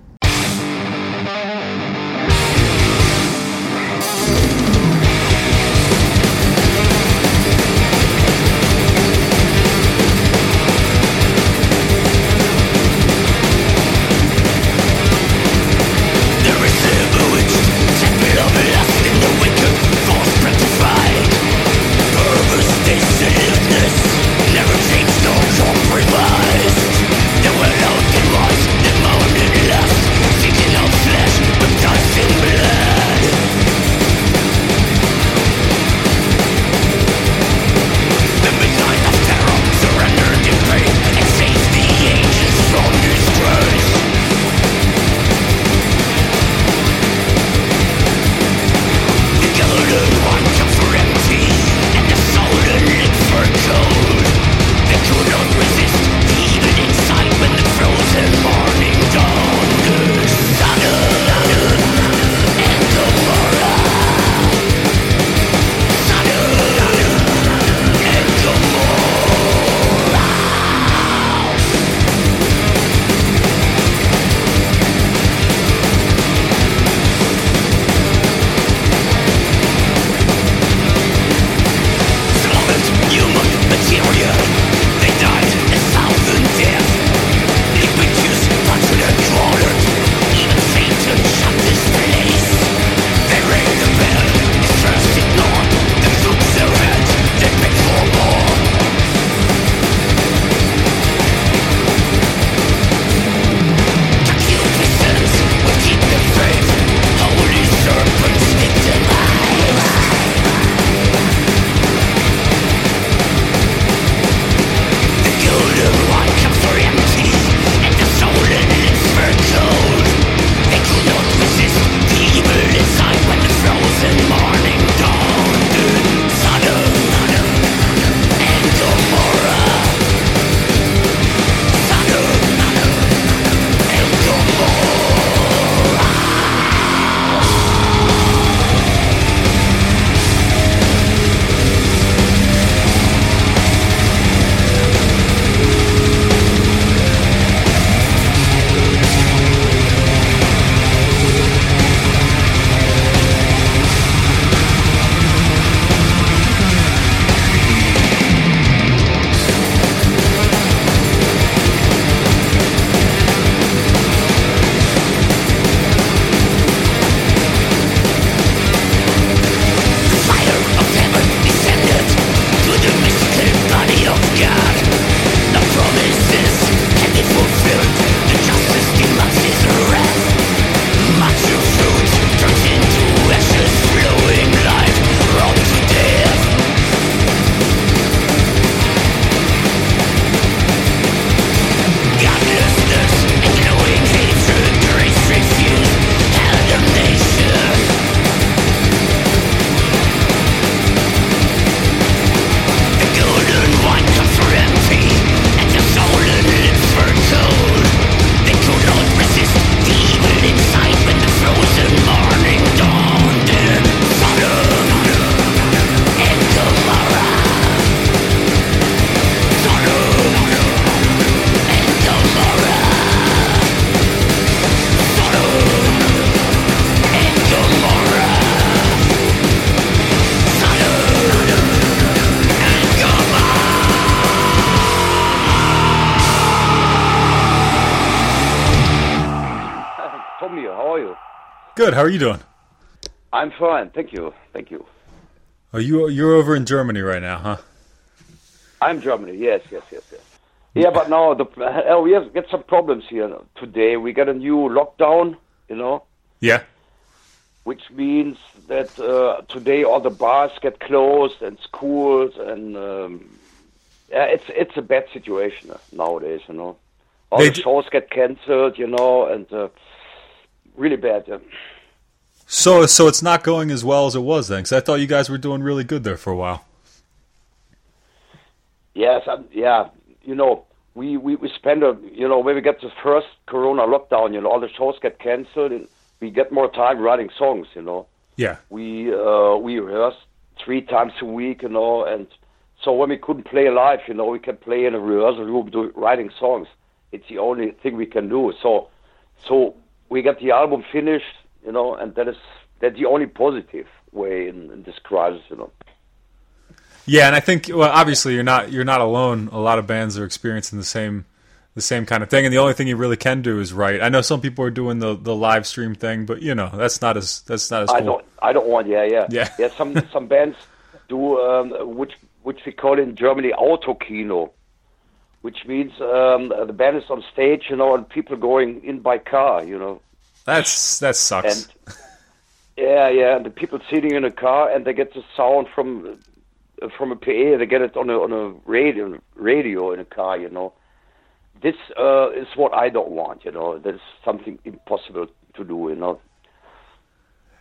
How are you doing? I'm fine. Thank you. Thank you. Are you you're over in Germany right now, huh? I'm Germany. Yes, yes, yes, yes. Yeah, but now the oh, we have get some problems here today. We got a new lockdown. You know. Yeah. Which means that uh, today all the bars get closed and schools and um, yeah, it's it's a bad situation nowadays. You know, all They the shows get cancelled. You know, and uh, really bad. Yeah. So so it's not going as well as it was then, because I thought you guys were doing really good there for a while. Yes, um, yeah. You know, we, we, we spend a you know when we get the first Corona lockdown, you know, all the shows get cancelled, and we get more time writing songs. You know, Yeah. we uh, we rehearse three times a week, you know, and so when we couldn't play live, you know, we can play in a rehearsal room do, writing songs. It's the only thing we can do. So so we get the album finished, you know, and that is that's the only positive way in, in this crisis, you know. Yeah, and I think well, obviously you're not you're not alone. A lot of bands are experiencing the same the same kind of thing, and the only thing you really can do is write. I know some people are doing the the live stream thing, but you know that's not as that's not as I cool. don't. I don't want. Yeah, yeah, Yeah. Some some bands do um, which which we call in Germany Autokino, which means um, the band is on stage, you know, and people going in by car, you know, That's that sucks. and yeah, yeah, and the people sitting in a car and they get the sound from from a PA. They get it on a on a radio radio in a car, you know. This uh, is what I don't want, you know. That is something impossible to do, you know.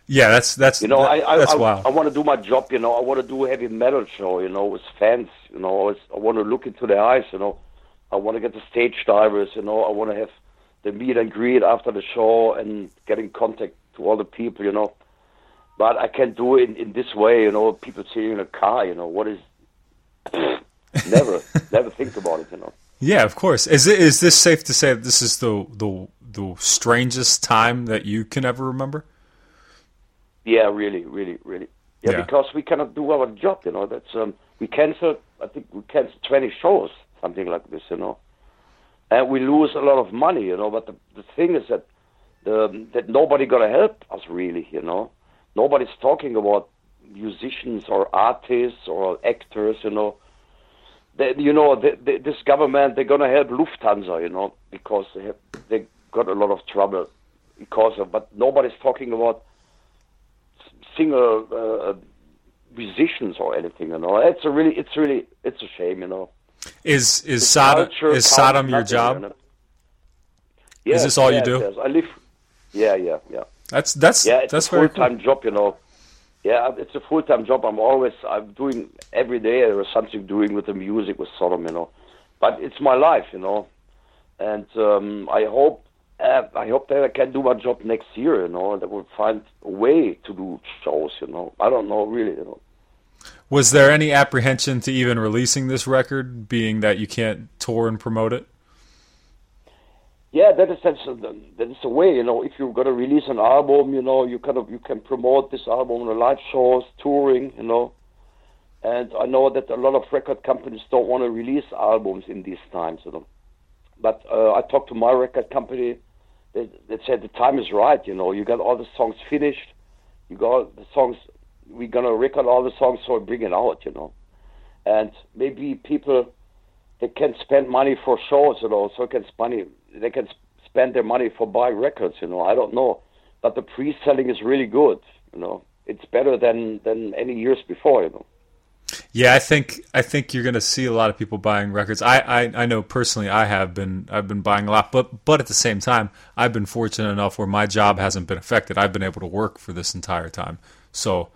yeah, that's that's You know, I I, that's I, wild. I want to do my job. You know, I want to do a heavy metal show. You know, with fans. You know, I, I want to look into their eyes. You know, I want to get the stage divers. You know, I want to have the meet and greet after the show and get in contact to all the people. You know, but I can't do it in, in this way. You know, people sitting in a car. You know, what is never never think about it. You know. yeah, of course. Is it is this safe to say that this is the the the strangest time that you can ever remember? Yeah, really, really, really. Yeah, Yeah. because we cannot do our job, you know. That's um, we cancel. I think we cancel twenty shows, something like this, you know, and we lose a lot of money, you know. But the, the thing is that the, that nobody gonna help us really, you know. Nobody's talking about musicians or artists or actors, you know. They, you know, the, the, this government they're gonna help Lufthansa, you know, because they have they got a lot of trouble because of. But nobody's talking about single uh, musicians or anything. You know, it's a really, it's really, it's a shame. You know, Is is Sodom is Sodom your job? Yes, this all you do? Yes. I live. Yeah, yeah, yeah. That's that's Yeah, it's that's a full time job. You know. Yeah, it's a full time job. I'm always I'm doing every day there is something doing with the music with Sodom. You know, but it's my life. You know, and um, I hope. Uh, I hope that I can do my job next year, you know, and that we'll find a way to do shows, you know. I don't know, really, you know. Was there any apprehension to even releasing this record, being that you can't tour and promote it? Yeah, that is that's a, that is a way. You know, if you're gonna release an album, you know, you kind of you can promote this album on the live shows, touring, you know. And I know that a lot of record companies don't want to release albums in these times, you know. But uh, I talked to my record company. They, they said the time is right. You know, you got all the songs finished. You got the songs. We're gonna record all the songs, so bring it out. You know, and maybe people they can spend money for shows, you know, so can money they can spend their money for buying records, you know. I don't know, but the pre-selling is really good, you know. It's better than than any years before, you know. Yeah, I think I think you're going to see a lot of people buying records. I, I I know personally I have been I've been buying a lot, but but at the same time I've been fortunate enough where my job hasn't been affected. I've been able to work for this entire time, so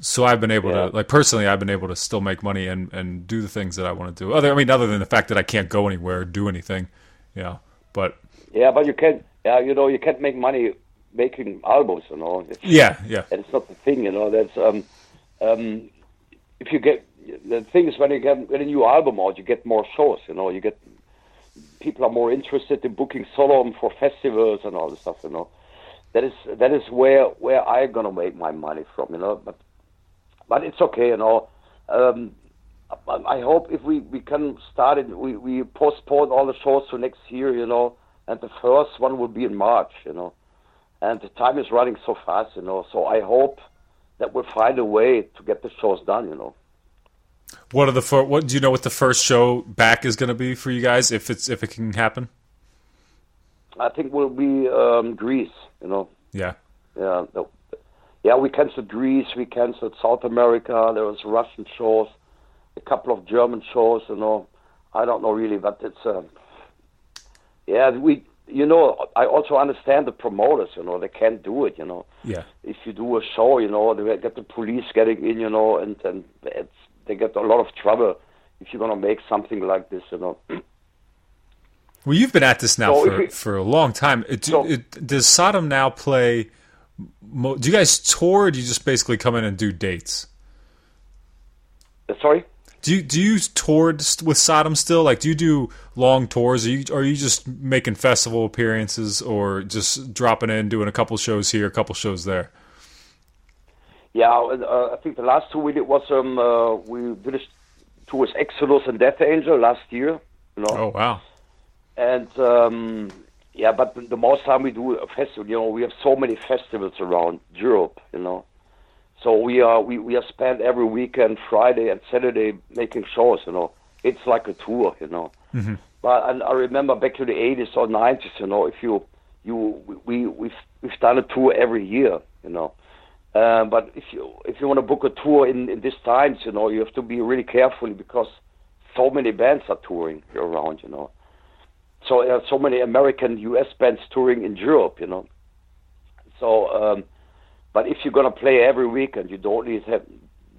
so I've been able Yeah. to like personally I've been able to still make money and and do the things that I want to do. Other I mean other than the fact that I can't go anywhere or do anything, you know. But Yeah, but you can't. yeah, you know, you can't make money making albums, you know. It's, yeah, yeah, and it's not the thing, you know. That's um, um, if you get the thing is when you get, get a new album out, you get more shows, you know. You get people are more interested in booking Sodom for festivals and all this stuff, you know. That is that is where where I'm gonna make my money from, you know. But but it's okay, you know. Um, I hope if we, we can start it, we, we postpone all the shows to next year, you know, and the first one will be in March, you know. And the time is running so fast, you know, so I hope that we'll find a way to get the shows done, you know. What are the fir- what do you know what the first show back is going to be for you guys if it's if it can happen? I think we'll be um, Greece, you know. Yeah. Yeah, no. Yeah, we canceled Greece, we canceled South America, there was Russian shows, a couple of German shows, you know. I don't know really, but it's uh, yeah, we you know, I also understand the promoters. You know, they can't do it. You know, Yeah. if you do a show, you know, they get the police getting in. You know, and and it's, they get a lot of trouble if you're gonna make something like this. You know. Well, you've been at this now So for, we- for a long time. It, So- it, does Sodom now play? Mo- do you guys tour? or Do you just basically come in and do dates? Uh, Sorry. Do you do you tour with Sodom still? Like, do you do long tours? Are you are you just making festival appearances, or just dropping in, doing a couple shows here, a couple shows there? Yeah, uh, I think the last two we did was um uh, we did a tour with Exodus and Death Angel last year. You know. Oh wow! And um, yeah, but the, most time we do a festival, you know, we have so many festivals around Europe, you know. So we are we, we are spent every weekend, Friday and Saturday, making shows. You know, it's like a tour, you know. But and I remember back to the 80s or 90s, you know, if you you we we've we've done a tour every year, you know. Uh, but if you if you want to book a tour in in these times, you know, you have to be really careful because so many bands are touring around, you know so there are so many American U.S. bands touring in Europe, you know. So, um, but if you're gonna play every weekend, you don't need have,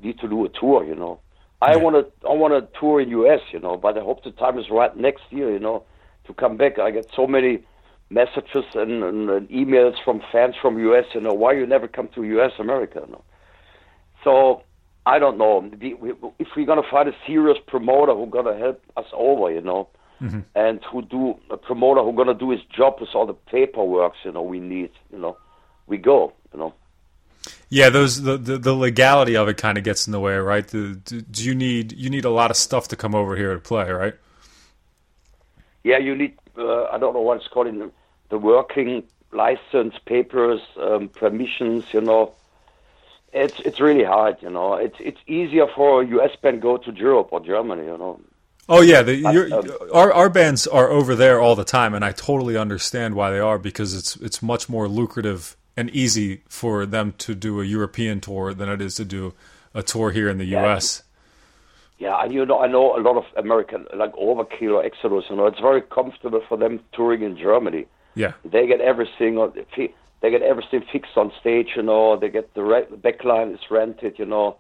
need to do a tour, you know. I want to I want to tour in U.S., you know, but I hope the time is right next year, you know, to come back. I get so many messages and, and, and emails from fans from U.S. You know, why you never come to U.S. America, you know. So I don't know we- if we're gonna find a serious promoter who's gonna help us over, you know and who do a promoter who gonna do his job with all the paperwork you know we need you know we go you know. Yeah, those the, the, the legality of it kind of gets in the way, right? The, do, do you need you need a lot of stuff to come over here to play, right? yeah you need uh, I don't know what it's called in the, the working license papers um, permissions you know. It's it's really hard you know. It's it's easier for a US band go to Europe or Germany you know Oh yeah, the, you're, um, our our bands are over there all the time, and I totally understand why they are because it's it's much more lucrative and easy for them to do a European tour than it is to do a tour here in the U.S. Yeah, and you know, I know a lot of American, like Overkill or Exodus. You know, it's very comfortable for them touring in Germany. Yeah, They get everything. on- They get everything fixed on stage. You know, they get the, re- the backline is rented. You know,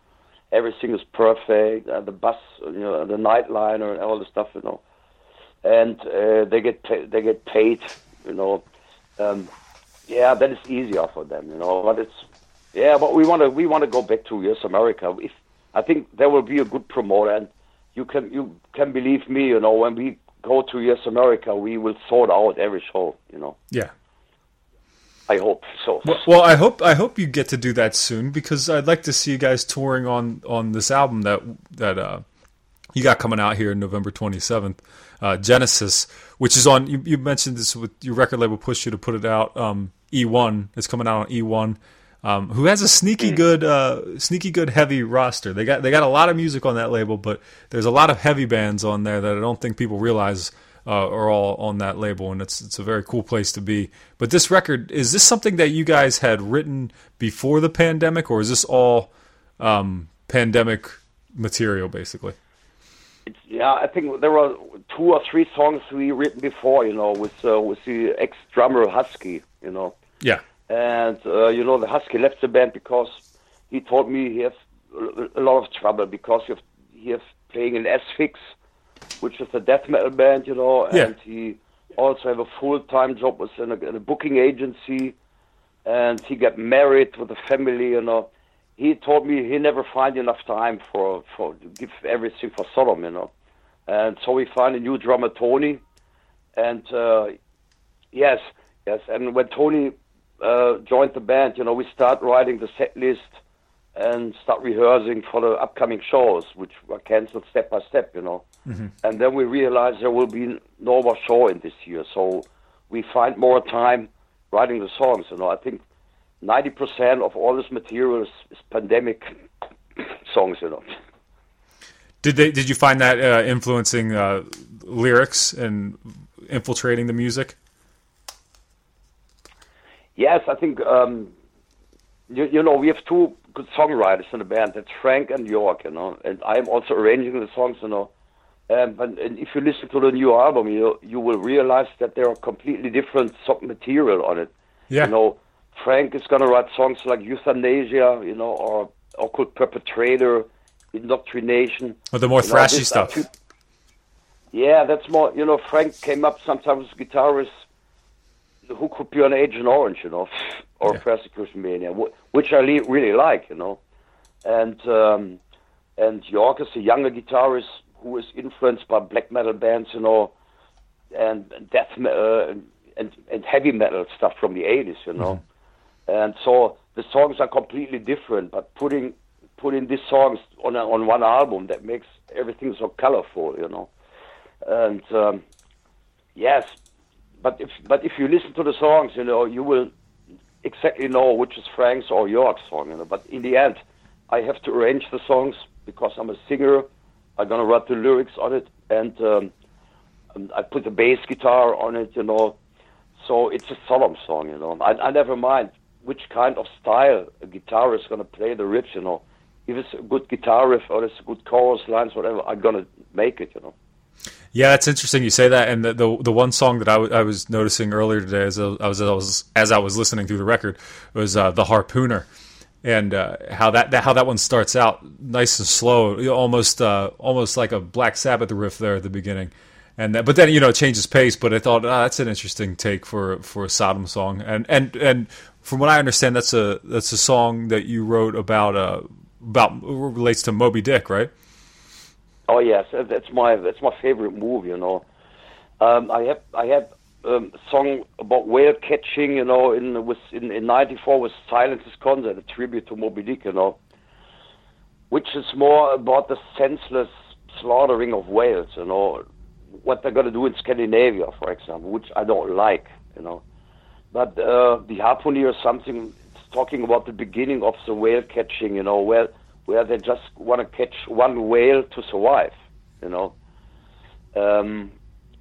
everything is perfect. Uh, the bus, you know, the nightliner and all the stuff. You know, and uh, they get pay- they get paid. You know, um, yeah, that is easier for them. You know, but it's yeah, but we want to we want to go back to US America. If I think there will be a good promoter, and you can you can believe me. You know, when we go to US America, we will sort out every show. You know, yeah. I hope so. Well, well, I hope I hope you get to do that soon because I'd like to see you guys touring on on this album that that uh, you got coming out here November twenty seventh, uh, Genesis, which is on. You, you mentioned this with your record label pushed you to put it out. Um, E one, it's coming out on E one. Um, who has a sneaky good, uh, sneaky good heavy roster? They got they got a lot of music on that label, but there's a lot of heavy bands on there that I don't think people realize uh, are all on that label, and it's it's a very cool place to be. But this record is this something that you guys had written before the pandemic, or is this all um, pandemic material, basically? It's, yeah, I think there were two or three songs we written before. You know, with uh, with the ex drummer Husky. You know. Yeah, and uh, you know the Husky left the band because he told me he has a lot of trouble because he has, he has playing in Asphyx, which is a death metal band, you know, Yeah. and he also have a full time job with in a, in a booking agency, and he got married with a family, you know. He told me he never find enough time for for to give everything for Sodom, you know, and so we find a new drummer Tony, and uh, yes, yes, and when Tony uh, joined the band, you know, we start writing the set list and start rehearsing for the upcoming shows, which were cancelled step by step, you know. And then we realized there will be no more show in this year, so we find more time writing the songs. You know, I think ninety percent of all this material is, is pandemic songs. You know. did they did you find that uh, influencing uh, lyrics and infiltrating the music? Yes, I think um, you, you know we have two good songwriters in the band. That's Frank and Yorck, you know, and I'm also arranging the songs, you know. Um, and, and if you listen to the new album, you you will realize that there are completely different song material on it. Yeah. You know, Frank is gonna write songs like euthanasia, you know, or occult perpetrator, indoctrination. Or the more You thrashy are stuff. two- yeah, that's more. You know, Frank came up sometimes with guitarists who could be on Agent Orange, you know, or Yeah. Persecution Mania, which I le- really like, you know. And um, and Yorck is a younger guitarist who is influenced by black metal bands, you know, and and death uh, and and heavy metal stuff from the 80s, you know. And so the songs are completely different, but putting putting these songs on a, on one album that makes everything so colorful, you know. And um, yes, but if but if you listen to the songs, you know, you will exactly know which is Frank's or Yorck's song, you know. But in the end, I have to arrange the songs because I'm a singer. I'm gonna write the lyrics on it, and um, and I put the bass guitar on it, you know. So it's a Sodom song, you know. I, I never mind which kind of style a guitarist is gonna play the riffs, you know. If it's a good guitar riff or it's a good chorus lines, whatever, I'm gonna make it, you know. Yeah, it's interesting you say that. And the the, the one song that I, w- I was noticing earlier today, as I was, I was as I was listening through the record, was uh, the Harpooner, and uh, how that, that how that one starts out nice and slow, almost uh, almost like a Black Sabbath riff there at the beginning. And that, but then you know it changes pace. But I thought ah, that's an interesting take for for a Sodom song. And and and from what I understand, that's a that's a song that you wrote about uh about relates to Moby Dick, right? Oh yes, that's my that's my favorite movie. You know, um, I have I have um, a song about whale catching. You know, in was in in '94 was Silence is Consent, a tribute to Moby Dick. You know, which is more about the senseless slaughtering of whales. You know, what they're gonna do in Scandinavia, for example, which I don't like. You know, but uh, the harpooner is something talking about the beginning of the whale catching. You know, where where they just want to catch one whale to survive. You know, um,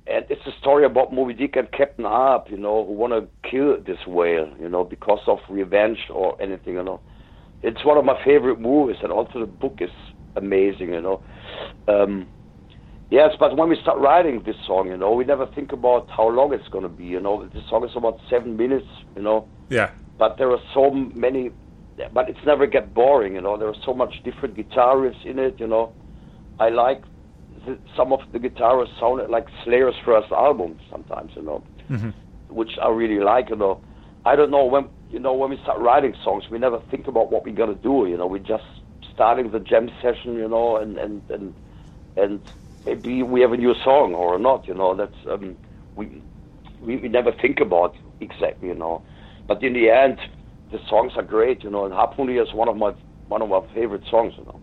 and it's a story about Moby Dick and Captain Ahab. You know, who want to kill this whale. You know, because of revenge or anything. You know, it's one of my favorite movies, and also the book is amazing. You know. Um, Yes, but when we start writing this song, you know, we never think about how long it's going to be. You know, This song is about seven minutes. You know, Yeah. but there are so many, but it's never get boring. You know, there are so much different guitar riffs in it. You know, I like the, some of the guitars sounded like Slayer's first album sometimes. You know, which I really like. You know, I don't know when you know when we start writing songs, we never think about what we're gonna do. You know, we just starting the jam session. You know, and and and and maybe we have a new song or not. You know, that's um, we, we we never think about exactly. You know, but in the end, the songs are great. You know, and Harpooner is one of my one of my favorite songs. You know.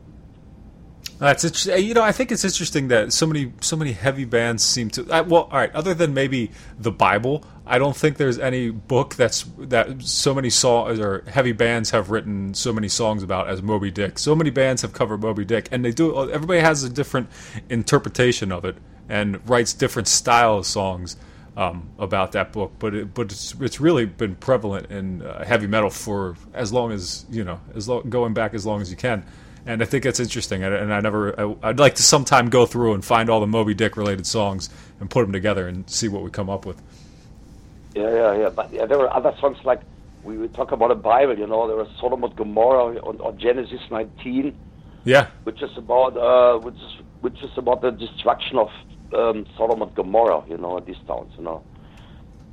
That's interesting. Uh, you know, I think it's interesting that so many so many heavy bands seem to. I, well, all right. Other than maybe the Bible, I don't think there's any book that's that so many songs or heavy bands have written so many songs about as Moby Dick. So many bands have covered Moby Dick, and they do. Uh, everybody has a different interpretation of it and writes different style of songs um, about that book. But it, but it's it's really been prevalent in uh, heavy metal for as long as you know, as lo- going back as long as you can and I think that's interesting. And, and I never, I, I'd like to sometime go through and find all the Moby Dick related songs and put them together and see what we come up with. Yeah, yeah, yeah. But yeah, there were other songs like we would talk about a Bible. You know, there was Sodom and Gomorrah on, or Genesis 19, Yeah, which is about uh, which is which is about the destruction of um, Sodom and Gomorrah. You know, these towns. You know,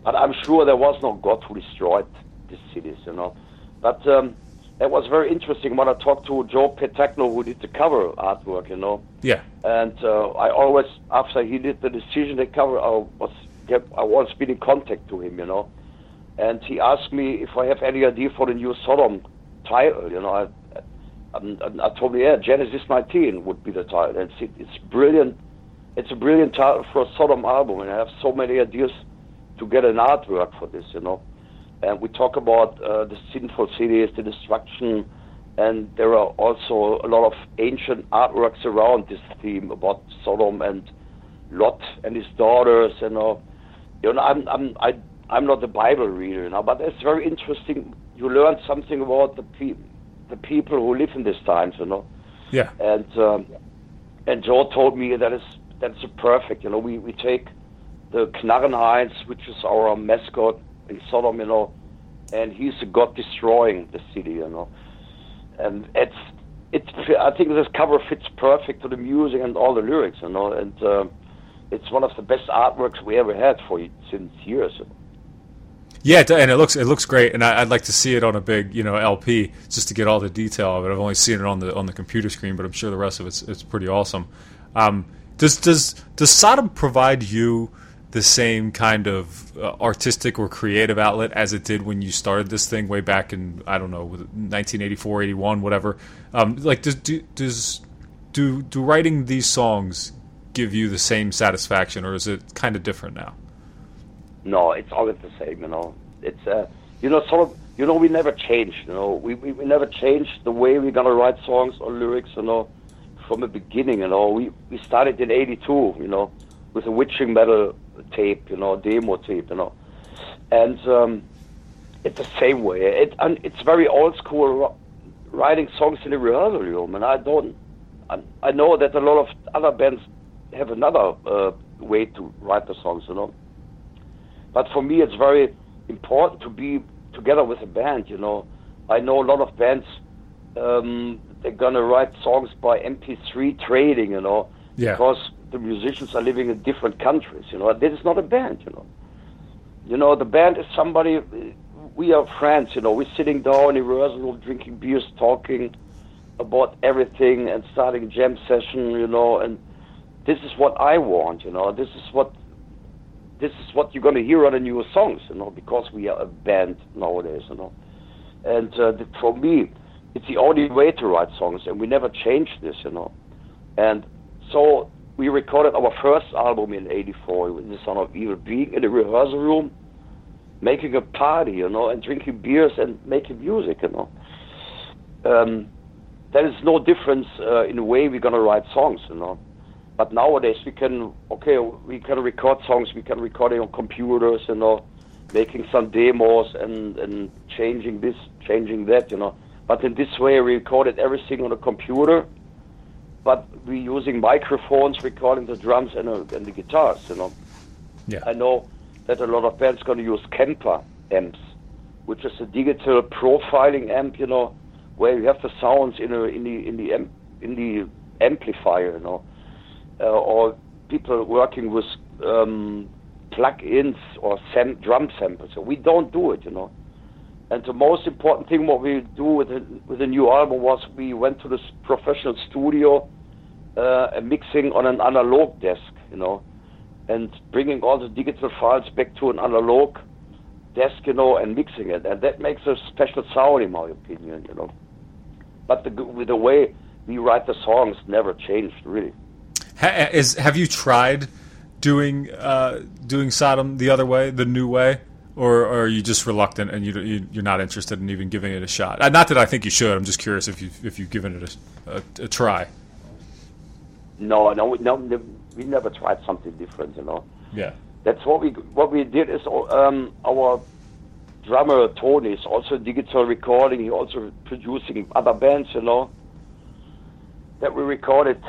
but I'm sure there was no God who destroyed these cities. You know, but um, it was very interesting when I talked to Joe Petagno, who did the cover artwork. You know, yeah, and uh, I always, after he did the decision to cover, I was kept, I was been in contact to him, you know, and he asked me if I have any idea for the new Sodom title, you know. I, and, and I told him, yeah, Genesis 19 would be the title. And it's, it's brilliant. It's a brilliant title for a Sodom album, and I have so many ideas to get an artwork for this, you know. And we talk about uh, the sinful cities, the destruction, and there are also a lot of ancient artworks around this theme about Sodom and Lot and his daughters, you know. You know, I'm I'm I, I'm not a Bible reader, you know, but it's very interesting. You learn something about the pe- the people who live in these times, you know. yeah, And um, and Joe told me that it's that's perfect. You know, we we take the Knarrenheinz, which is our mascot in Sodom, you know, and he's a god destroying the city, you know, and it's it's. I think this cover fits perfect to the music and all the lyrics, you know, and uh, it's one of the best artworks we ever had for since years. Yeah, and it looks it looks great, and I, would like to see it on a big you know LP just to get all the detail of it. I've only seen it on the on the computer screen, but I'm sure the rest of it's it's pretty awesome. Um, does does does Sodom provide you the same kind of uh, artistic or creative outlet as it did when you started this thing way back in I don't know 1984, 81, whatever? Um, like does do, does do do writing these songs give you the same satisfaction, or is it kind of different now? No, it's always the same. You know, it's uh, you know sort of you know we never change. You know, we, we we never change the way we're gonna write songs or lyrics. You know, from the beginning. You know, we we started in '82. You know, with a witching metal tape. You know, demo tape. You know, and um, it's the same way. It and it's very old school writing songs in the rehearsal room, and I don't. I, I know that a lot of other bands have another uh, way to write the songs. You know but for me, it's very important to be together with a band. You know, I know a lot of bands. Um, they're gonna write songs by MP3 trading. You know, yeah. because the musicians are living in different countries. You know, this is not a band. You know, you know the band is somebody. We are friends. You know, we're sitting down in rehearsal, drinking beers, talking about everything, and starting a jam session. You know, and this is what I want. You know, this is what this is what you're going to hear on the new songs, you know, because we are a band nowadays, you know. And uh, the, for me, it's the only way to write songs, and we never changed this, you know. And so we recorded our first album in '84 with the Sign of Evil, being in the rehearsal room, making a party, you know, and drinking beers and making music, you know. Um, there is no difference uh, in the way we're to write songs, you know. But nowadays we can okay we can record songs we can record it on computers you know making some demos and and changing this changing that you know but in this way we recorded everything on a computer but we're using microphones recording the drums and, uh, and the guitars you know yeah I know that a lot of bands going to use Kemper amps which is a digital profiling amp you know where you have the sounds in a in the in the amp, in the amplifier you know uh, or people working with um, plug-ins or sam- drum samples. So we don't do it, you know. And the most important thing what we do with the, with the new album was we went to this professional studio uh, and mixing on an analog desk, you know, and bringing all the digital files back to an analog desk, you know, and mixing it, and that makes a special sound, in my opinion, you know. But the, with the way we write the songs never changed, really. Ha, is have you tried doing uh, doing Sodom the other way, the new way, or, or are you just reluctant and you, you are not interested in even giving it a shot? Uh, not that I think you should. I'm just curious if you if you've given it a, a, a try. No, no, no, we never tried something different. You know. Yeah. That's what we what we did is um, our drummer Tony is also digital recording. He also producing other bands. You know. That we recorded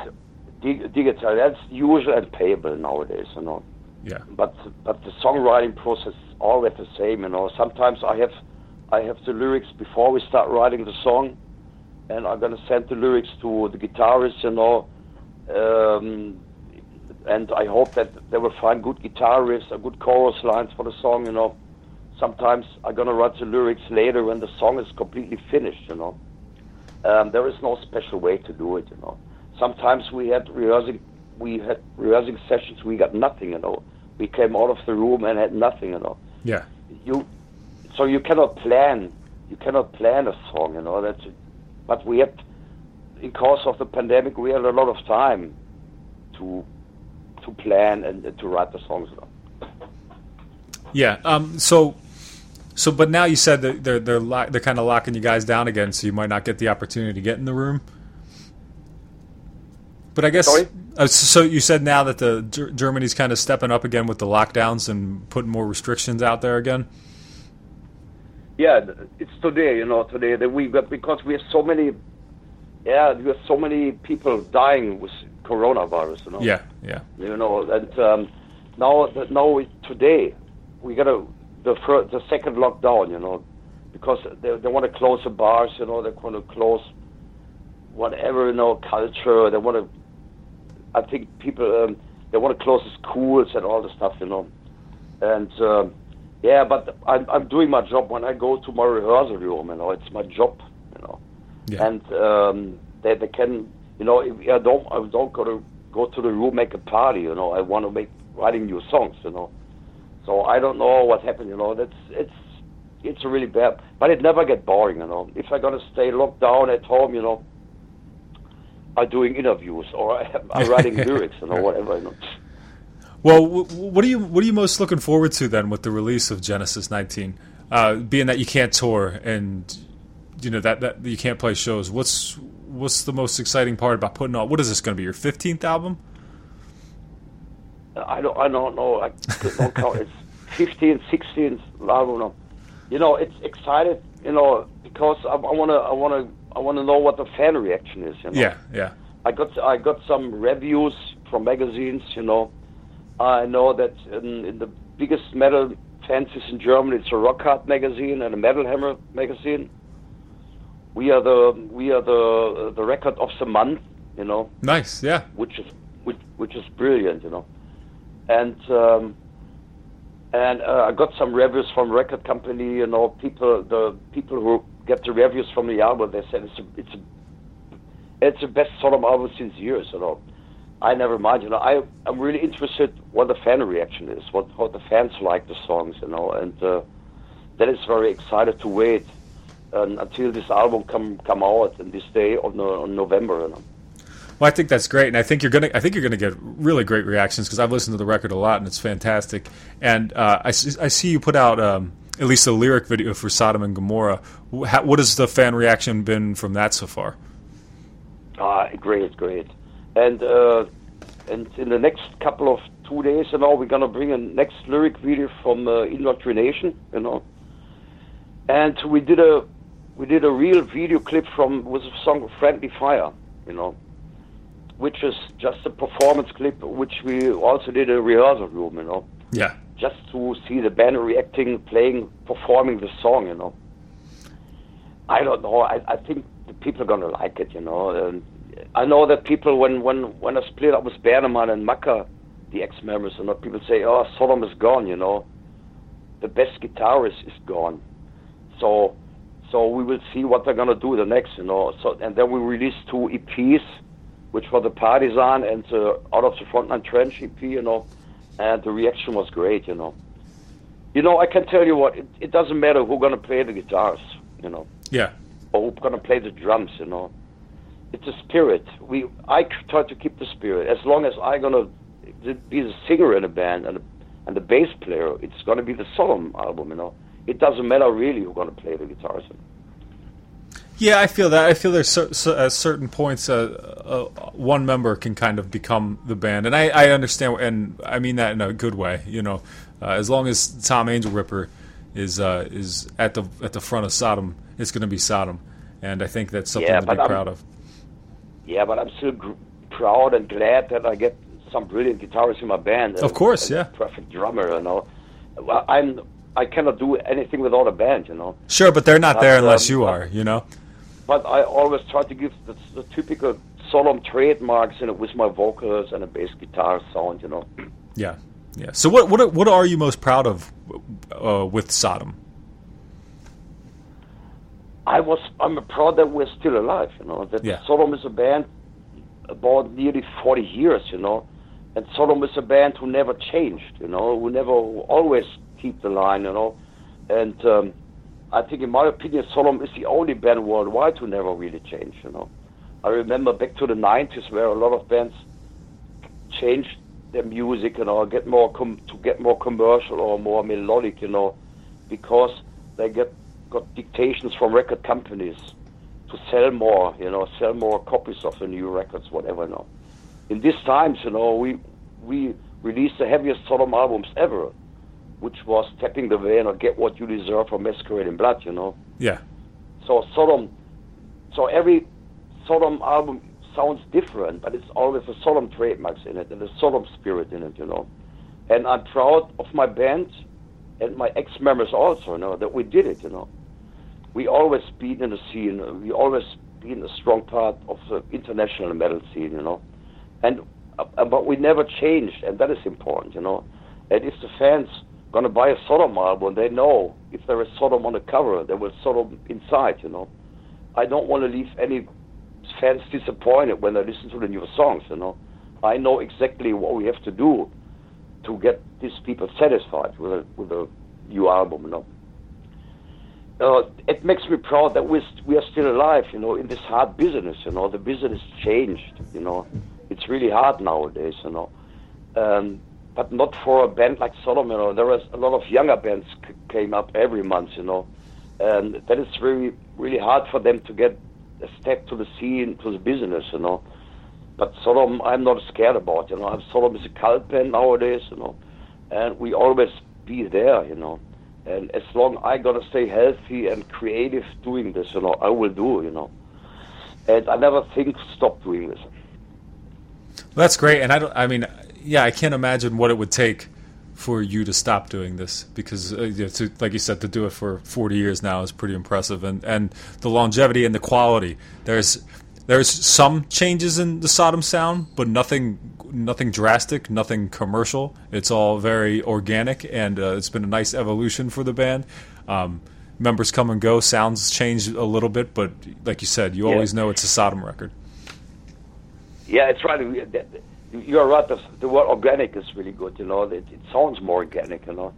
digital. That's usual and payable nowadays, you know. Yeah. But but the songwriting process is always the same, you know. Sometimes I have I have the lyrics before we start writing the song, and I'm gonna send the lyrics to the guitarist, you know. Um, and I hope that they will find good guitar riffs, or good chorus lines for the song, you know. Sometimes I'm gonna write the lyrics later when the song is completely finished, you know. Um, there is no special way to do it, you know sometimes we had rehearsing we had rehearsing sessions we got nothing you know we came out of the room and had nothing you know yeah. You so you cannot plan you cannot plan a song you know that's but we had in course of the pandemic we had a lot of time to to plan and, and to write the songs you know? yeah um so so but now you said that they're they're they're kind of locking you guys down again so you might not get the opportunity to get in the room? But I guess uh, so. You said now that the Germany's kind of stepping up again with the lockdowns and putting more restrictions out there again. Yeah, it's today. You know, today that we got because we have so many. Yeah, we have so many people dying with coronavirus. You know. Yeah, yeah. You know, and um, now that now today we got to the fir- the second lockdown. You know, because they they want to close the bars. You know, they want to close whatever you know culture. They want to. I think people um, they want to close the schools and all the stuff. You know, and. Um, yeah, but I'm, I'm doing my job when I go to my rehearsal room. You know, it's my job. You know, Yeah. and um, they they can you know if I don't I don't go to go to the room make a party. You know, I want to make writing new songs. You know, so I don't know what happened. You know, that's it's it's really bad, but it never get boring. You know, if I'm gonna stay locked down at home, you know. I'm doing interviews or I'm writing lyrics, you know, whatever. You know. Well, what are you what are you most looking forward to then with the release of Genesis 19? Uh, being that you can't tour and you know that, that you can't play shows, what's what's the most exciting part about putting out? What is this going to be? Your 15th album? I don't, I don't know. I don't count. It's 15, 16, I don't know. You know, it's excited. You know, because I want to, I want to, I want to know what the fan reaction is. You know? Yeah, yeah, I got, I got some reviews from magazines. You know, I know that in, in the biggest metal fancies in Germany, it's a Rock Hard magazine and a Metal Hammer magazine. We are the, we are the, the record of the month. You know nice. Yeah, which is which, which is brilliant, you know. And um, and uh, I got some reviews from record company, you know, people the people who get the reviews from the album, they said it's a, it's a, it's the best Sodom album since years, you know. I never mind, you know. I I'm really interested what the fan reaction is, what how the fans like the songs, you know, and uh, that is very excited to wait um, until this album come come out and this day on, on November, you know. Well, I think that's great, and I think you're gonna. I think you're gonna get really great reactions because I've listened to the record a lot, and it's fantastic. And uh, I, I see you put out um, at least a lyric video for Sodom and Gomorrah. How- What has the fan reaction been from that so far? Ah, great, great. And uh, and in the next couple of two days, you know, we're gonna bring a next lyric video from uh, Indoctrination, you know. And we did a we did a real video clip from with a song "Friendly Fire," you know, which is just a performance clip, which we also did a rehearsal room, you know Yeah, just to see the band reacting, playing, performing the song, you know. I don't know. I, I think the people are gonna like it, you know. And I know that people, when when when I split up with Bernemann and Makka, the ex-members, you know, people say, "Oh, Sodom is gone," you know. The best guitarist is gone. So, so we will see what they're gonna do the next, you know. So and then we released two EPs, which were the Partisan and uh, Out of the Frontline Trench EP, you know and the reaction was great, you know. You know, I can tell you what, it, it doesn't matter who's going to play the guitars, you know, yeah, or who's going to play the drums, you know. It's a spirit. We, I try to keep the spirit. As long as I'm going to be the singer in a band and, and the bass player, it's going to be the Sodom album, you know. It doesn't matter really who's going to play the guitars. Yeah. I feel that. I feel there's cer- cer- at certain points, uh, uh, one member can kind of become the band, and I, I understand, and I mean that in a good way. You know, uh, as long as Tom Angelripper is uh, is at the at the front of Sodom, it's going to be Sodom, and I think that's something Yeah, to be I'm- proud of. Yeah, but I'm still gr- proud and glad that I get some brilliant guitarists in my band. Of course, yeah. Perfect drummer, you know. Well, I'm I cannot do anything without a band, you know. Sure, but they're not But, there unless um, you are. You know. But I always try to give the, the typical Sodom trademarks, you know, with my vocals and a bass guitar sound, you know. Yeah, yeah. So what what are, what are you most proud of uh, with Sodom? I was I'm proud that we're still alive, you know. That Yeah. Sodom is a band about nearly 40 years, you know, and Sodom is a band who never changed, you know, who never always keep the line, you know, and um, I think, in my opinion, Sodom is the only band worldwide who never really changed, you know. I remember back to the 90s where a lot of bands changed their music, you know, get more com- to get more commercial or more melodic, you know, because they get got dictations from record companies to sell more, you know, sell more copies of the new records, whatever. You know, in these times, you know, we we released the heaviest Sodom albums ever, which was "Tapping the Vein" or "Get What You Deserve" from Masquerade in Blood. You know, Yeah, so Sodom, so every Sodom album sounds different, but it's always a Sodom trademarks in it and a Sodom spirit in it, you know. And I'm proud of my band and my ex-members also, you know, that we did it, you know. We always been in the scene. We always been a strong part of the international metal scene, you know. And uh, but we never changed, and that is important, you know. And if the fans gonna buy a Sodom album, they know if there is Sodom on the cover, there will Sodom inside, you know. I don't want to leave any fans disappointed when they listen to the new songs, you know. I know exactly what we have to do to get these people satisfied with a, with a new album, you know. Uh, it makes me proud that we're, we are still alive, you know, in this hard business, you know. The business changed, you know. It's really hard nowadays, you know. Um, but not for a band like Sodom, you know. There was a lot of younger bands c- came up every month, you know. And that is really, really hard for them to get a step to the scene, to the business, you know. But Sodom, I'm not scared about, you know. Sodom is a cult band nowadays, you know. And we always be there, you know. And as long I gotta stay healthy and creative doing this, you know, I will do, you know. And I never think stop doing this. That's great, and I don't. I mean, yeah, I can't imagine what it would take for you to stop doing this because, uh, to, like you said, to do it for 40 years now is pretty impressive, and and the longevity and the quality. There's there's some changes in the Sodom sound, but nothing nothing drastic, nothing commercial. It's all very organic, and uh, it's been a nice evolution for the band. Um, members come and go, sounds change a little bit, but like you said, you Yeah. always know it's a Sodom record. Yeah, it's right. That- You're right. The, the word organic is really good. You know, it, it sounds more organic. You know,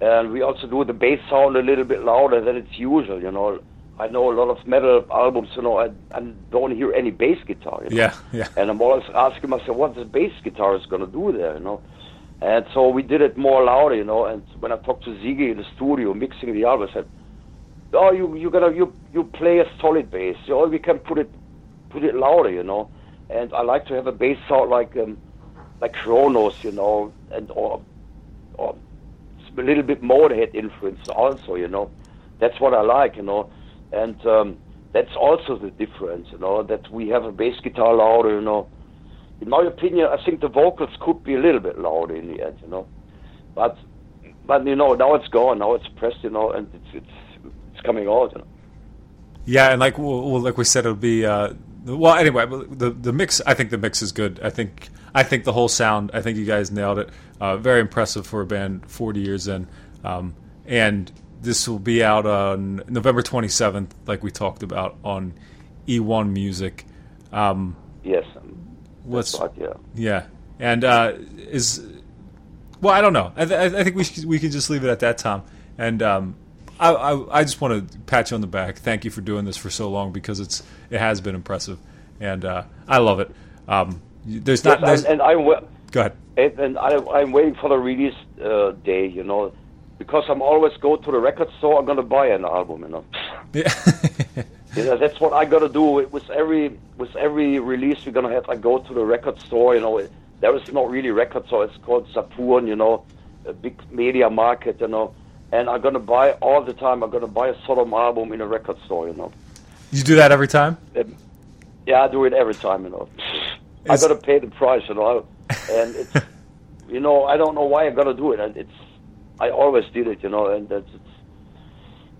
and we also do the bass sound a little bit louder than it's usual. You know, I know a lot of metal albums. You know, I, I don't hear any bass guitar. You know? Yeah, yeah. And I'm always asking myself, what the bass guitar is going to do there? You know. And so we did it more louder, you know. And when I talked to Siggi in the studio mixing the album, I said, "Oh, you you gotta you you play a solid bass. You know, we can put it put it louder, you know." And I like to have a bass sound like um, like Cronos, you know, and or or a little bit Motorhead influence also, you know. That's what I like, you know. And um, that's also the difference, you know, that we have a bass guitar louder, you know. In my opinion, I think the vocals could be a little bit louder in the end, you know. But but you know, now it's gone, now it's pressed, you know, and it's it's it's coming out, you know. Yeah, and like well, like we said, it'll be uh, well. Anyway, the the mix. I think the mix is good. I think I think the whole sound. I think you guys nailed it. Uh, very impressive for a band forty years in. Um, and this will be out on November twenty seventh, like we talked about on E1 Music. Um, Yes. what's yeah. yeah, and uh, is well, I don't know. I, th- I think we should, we can just leave it at that, Tom. And um, I, I I just want to pat you on the back. Thank you for doing this for so long because it's it has been impressive, and uh, I love it. Um, there's not. Yes, there's, and, I'm wa- go ahead. and, I, I'm waiting for the release uh, day, you know, because I'm always go to the record store. I'm gonna buy an album, you know. Yeah. You know, that's what I gotta do with, with every with every release we're gonna have. I go to the record store. You know, there is not really record store. It's called Saturn. You know, a big media market. You know, and I'm gonna buy all the time. I'm gonna buy a Sodom album in a record store. You know, you do that every time. And, yeah, I do it every time. You know, I gotta pay the price. You know, and it's you know I don't know why I gotta do it. And it's I always did it. You know, and that's it's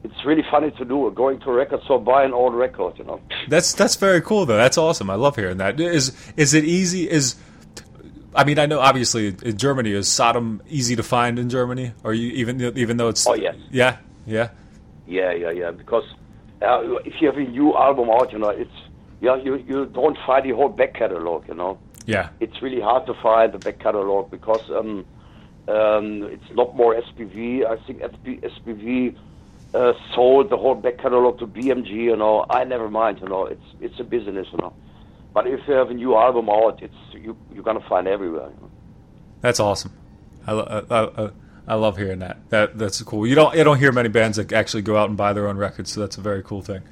it's really funny to do. Going to a record store, buy an old record. You know. That's that's very cool though. That's awesome. I love hearing that. Is is it easy? Is I mean, I know obviously in Germany is Sodom easy to find in Germany, or you even even though it's Oh, yes. yeah yeah Yeah, yeah, yeah. Because uh, if you have a new album out, you know, it's yeah, you you don't find the whole back catalog. You know, yeah it's really hard to find the back catalog because um, um, it's not more SPV. I think SPV, SPV uh, sold the whole back catalog to BMG. You know, I never mind. You know, it's it's a business. You know, but if you have a new album out, it's you you're gonna find everywhere. You know? That's awesome. I, lo- I, I, I love hearing that. That that's cool. You don't you don't hear many bands that actually go out and buy their own records, so that's a very cool thing.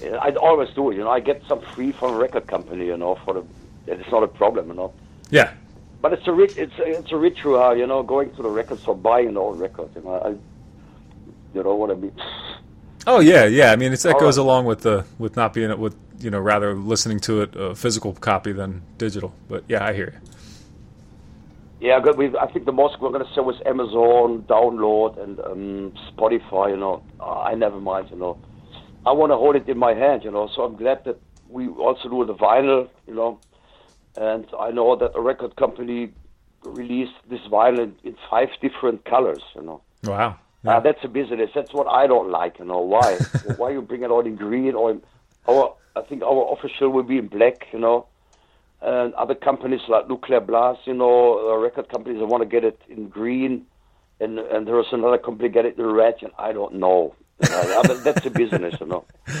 Yeah, I always do it. You know, I get some free from a record company. You know, for the it's not a problem. You know. Yeah, But it's a rit- it's a, it's a ritual, you know, going to the record store, buying an old record. You know, I, you know what I mean. Oh yeah, yeah. I mean, it's that All goes right. along with the with not being with you know rather listening to it a physical copy than digital. But yeah, I hear you. Yeah, good. We, I think the most we're going to sell is Amazon, download, and um, Spotify. You know, Uh, I never mind. You know, I want to hold it in my hand. You know, so I'm glad that we also do the vinyl. You know, and I know that a record company released this vinyl in, in five different colors. You know, Wow. Uh, that's a business. That's what I don't like. You know, why? why you bring it all in green or in, our? I think our official will be in black. You know and other companies like Nuclear Blast, you know, uh, record companies that want to get it in green, and and there is another company get it in red, and I don't know. You know, that's a business, you know.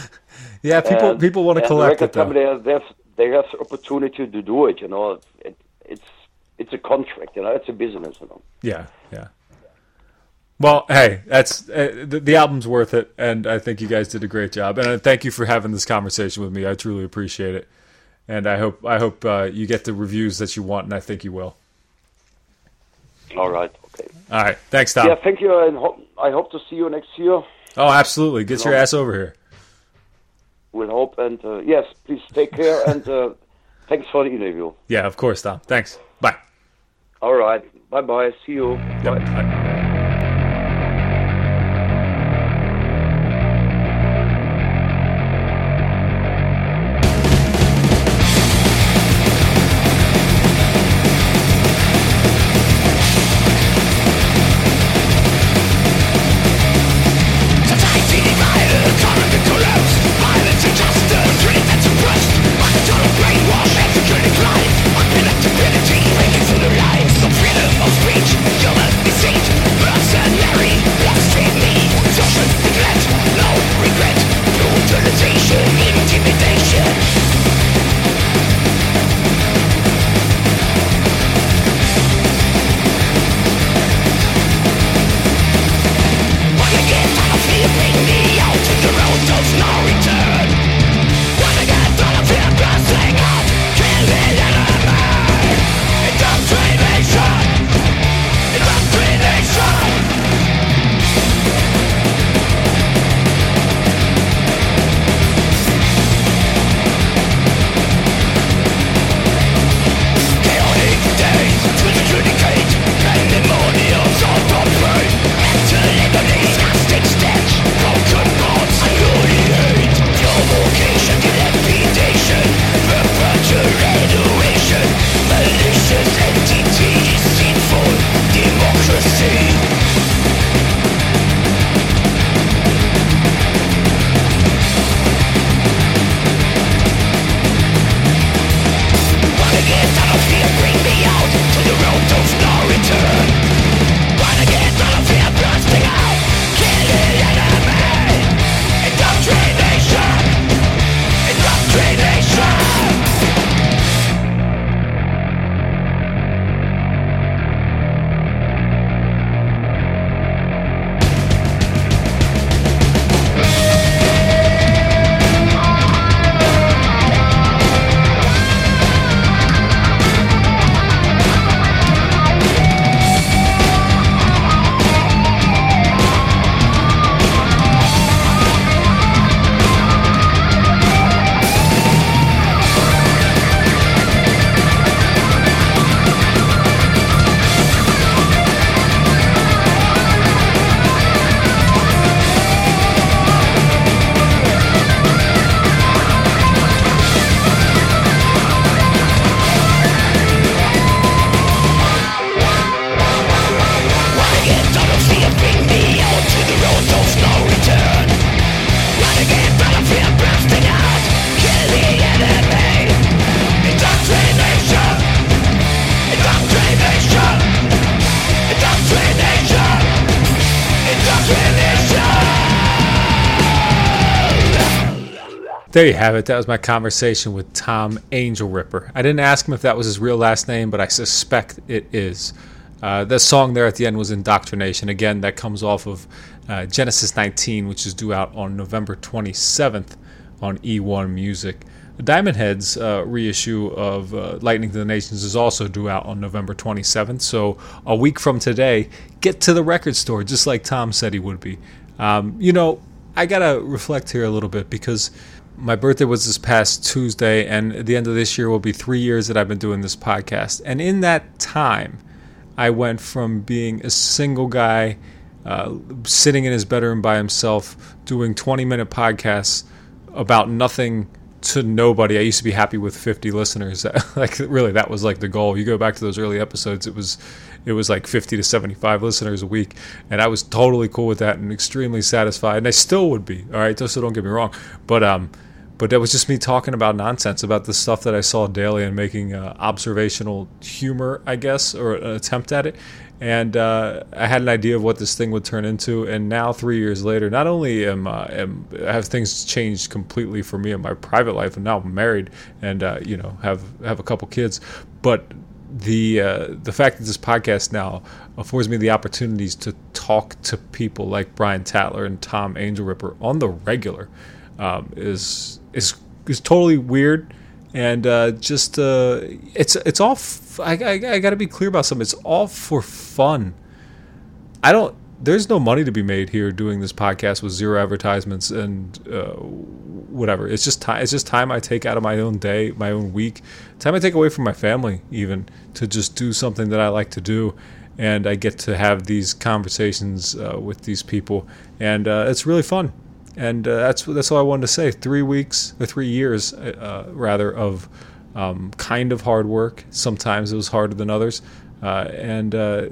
Yeah, people And- people want to collect the it record though. company, they have they have the opportunity to do it, you know. It, it's it's a contract, you know. It's a business, you know. Yeah, yeah. Well, hey, that's uh, the, the album's worth it, and I think you guys did a great job. And uh, thank you for having this conversation with me. I truly appreciate it, and I hope I hope uh, you get the reviews that you want, and I think you will. All right, okay. All right, thanks, Tom. Yeah, thank you, and ho- I hope to see you next year. Oh, absolutely. Get your ass over here. We'll hope, and uh, yes, please take care, and uh, thanks for the interview. Yeah, of course, Tom. Thanks. Bye. All right, bye bye. See you. Yep. Bye. Bye. There you have it. That was my conversation with Tom Angelripper. I didn't ask him if that was his real last name, but I suspect it is. Uh, the song there at the end was Indoctrination. Again, that comes off of uh, Genesis 19, which is due out on November 27th on E1 Music. Diamond Heads uh, reissue of uh, Lightning to the Nations is also due out on November 27th. So a week from today, get to the record store, just like Tom said he would be. Um, you know, I gotta reflect here a little bit because my birthday was this past Tuesday, and at the end of this year will be three years that I've been doing this podcast. And in that time, I went from being a single guy uh, sitting in his bedroom by himself doing 20 minute podcasts about nothing to nobody. I used to be happy with 50 listeners. like really, that was like the goal. You go back to those early episodes, it was it was like 50 to 75 listeners a week, and I was totally cool with that and extremely satisfied. And I still would be. All right, so don't get me wrong, but um, but that was just me talking about nonsense about the stuff that I saw daily and making uh, observational humor, I guess, or an attempt at it. And uh, I had an idea of what this thing would turn into. And now, three years later, not only am, uh, am have things changed completely for me in my private life, and now I'm married and uh, you know have have a couple kids, but the uh, the fact that this podcast now affords me the opportunities to talk to people like Brian Tatler and Tom Angelripper on the regular um, is is is totally weird and uh, just uh, it's it's all f- I, I, I got to be clear about something. It's all for fun. I don't. There's no money to be made here doing this podcast with zero advertisements and uh, whatever. It's just time. It's just time I take out of my own day, my own week, time I take away from my family, even to just do something that I like to do, and I get to have these conversations uh, with these people, and uh, it's really fun and uh, that's that's all I wanted to say. Three weeks or three years, uh, rather, of um, kind of hard work. Sometimes it was harder than others, uh, and uh,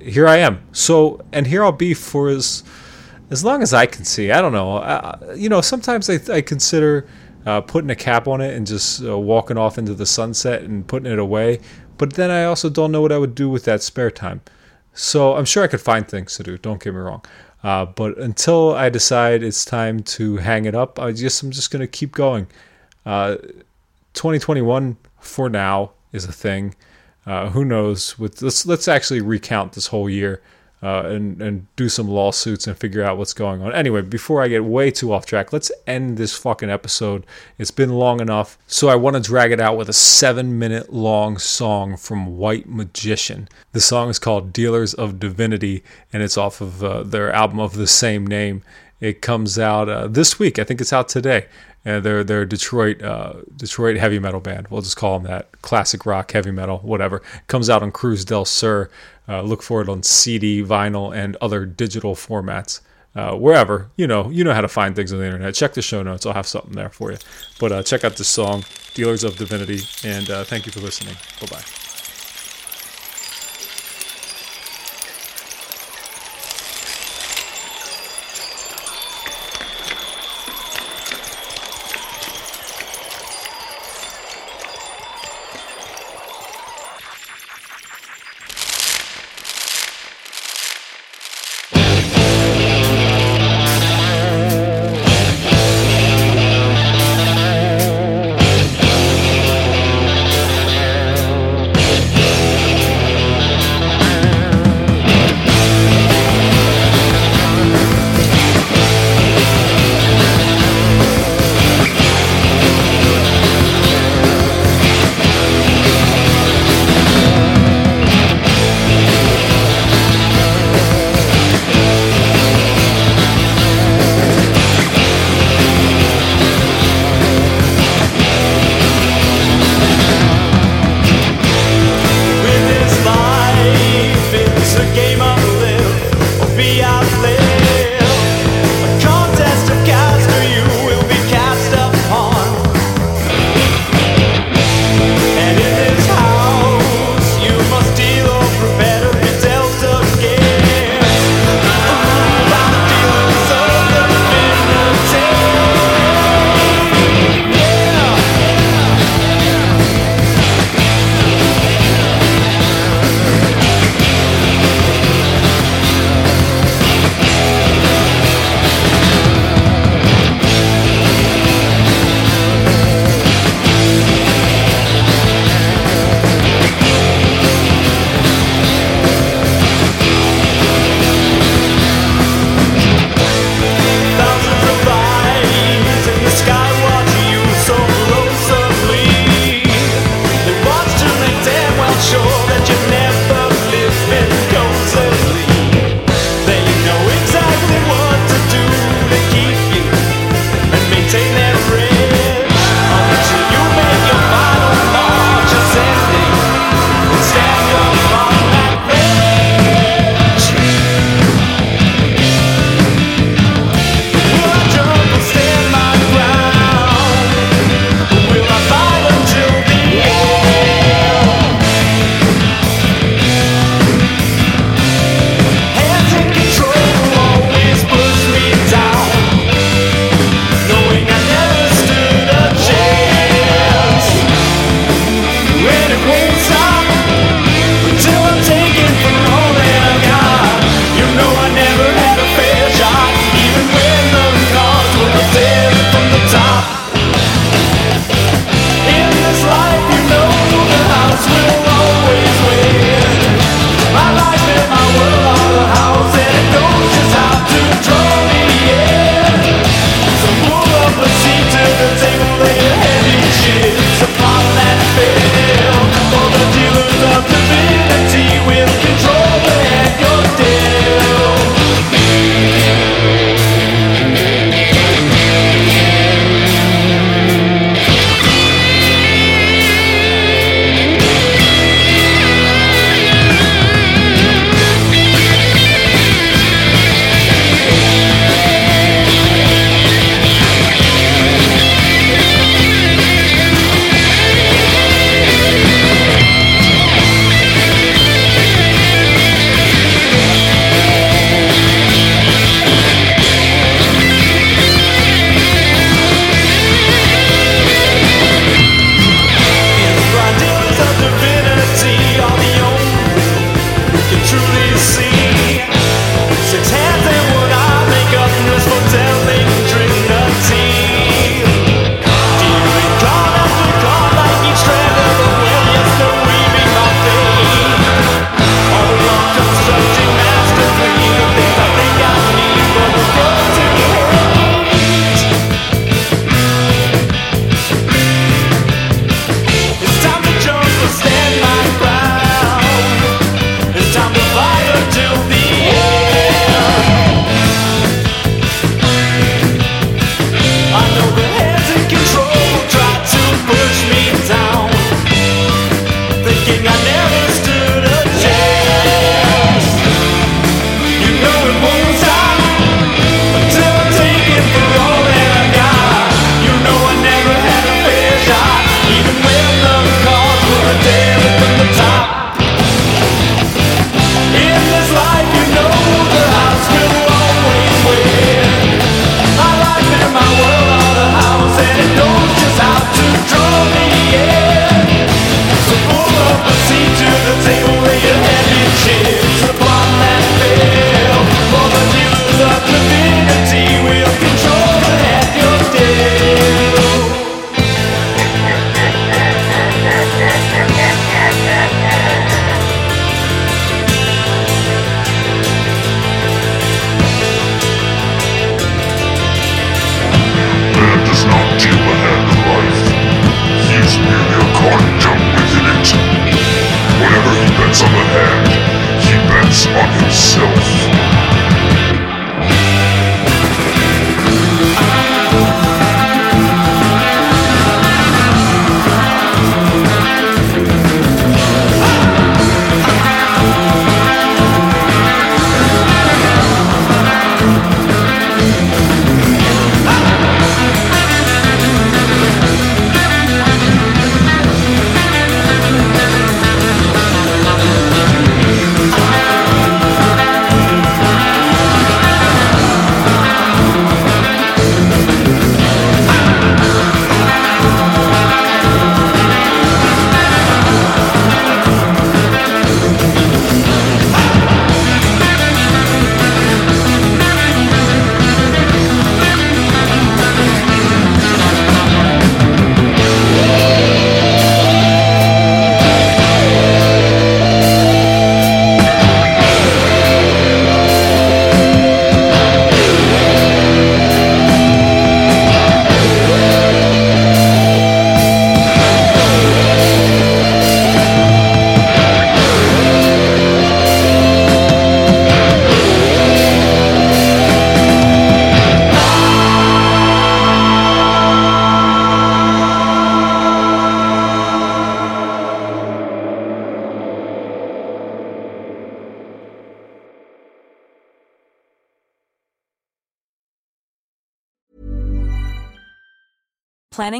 here I am. So, and here I'll be for as as long as I can see. I don't know. you know, sometimes I, I consider uh, putting a cap on it and just uh, walking off into the sunset and putting it away. But then I also don't know what I would do with that spare time. So I'm sure I could find things to do. Don't get me wrong. Uh, but until I decide it's time to hang it up, I just I'm just gonna keep going. Uh, 2021 for now is a thing. Uh, who knows? With let's let's actually recount this whole year uh, and and do some lawsuits and figure out what's going on. Anyway, before I get way too off track, let's end this fucking episode. It's been long enough, so I want to drag it out with a seven-minute long song from White Magician. The song is called "Dealers of Divinity" and it's off of uh, their album of the same name. It comes out uh, this week. I think it's out today. And they're they're Detroit uh, Detroit heavy metal band. We'll just call them that. Classic rock, heavy metal, whatever. Comes out on Cruz del Sur. Uh, look for it on CD, vinyl, and other digital formats. Uh, wherever you know you know how to find things on the internet. Check the show notes; I'll have something there for you. But uh, check out this song, "Dealers of Divinity," and uh, thank you for listening. Bye bye.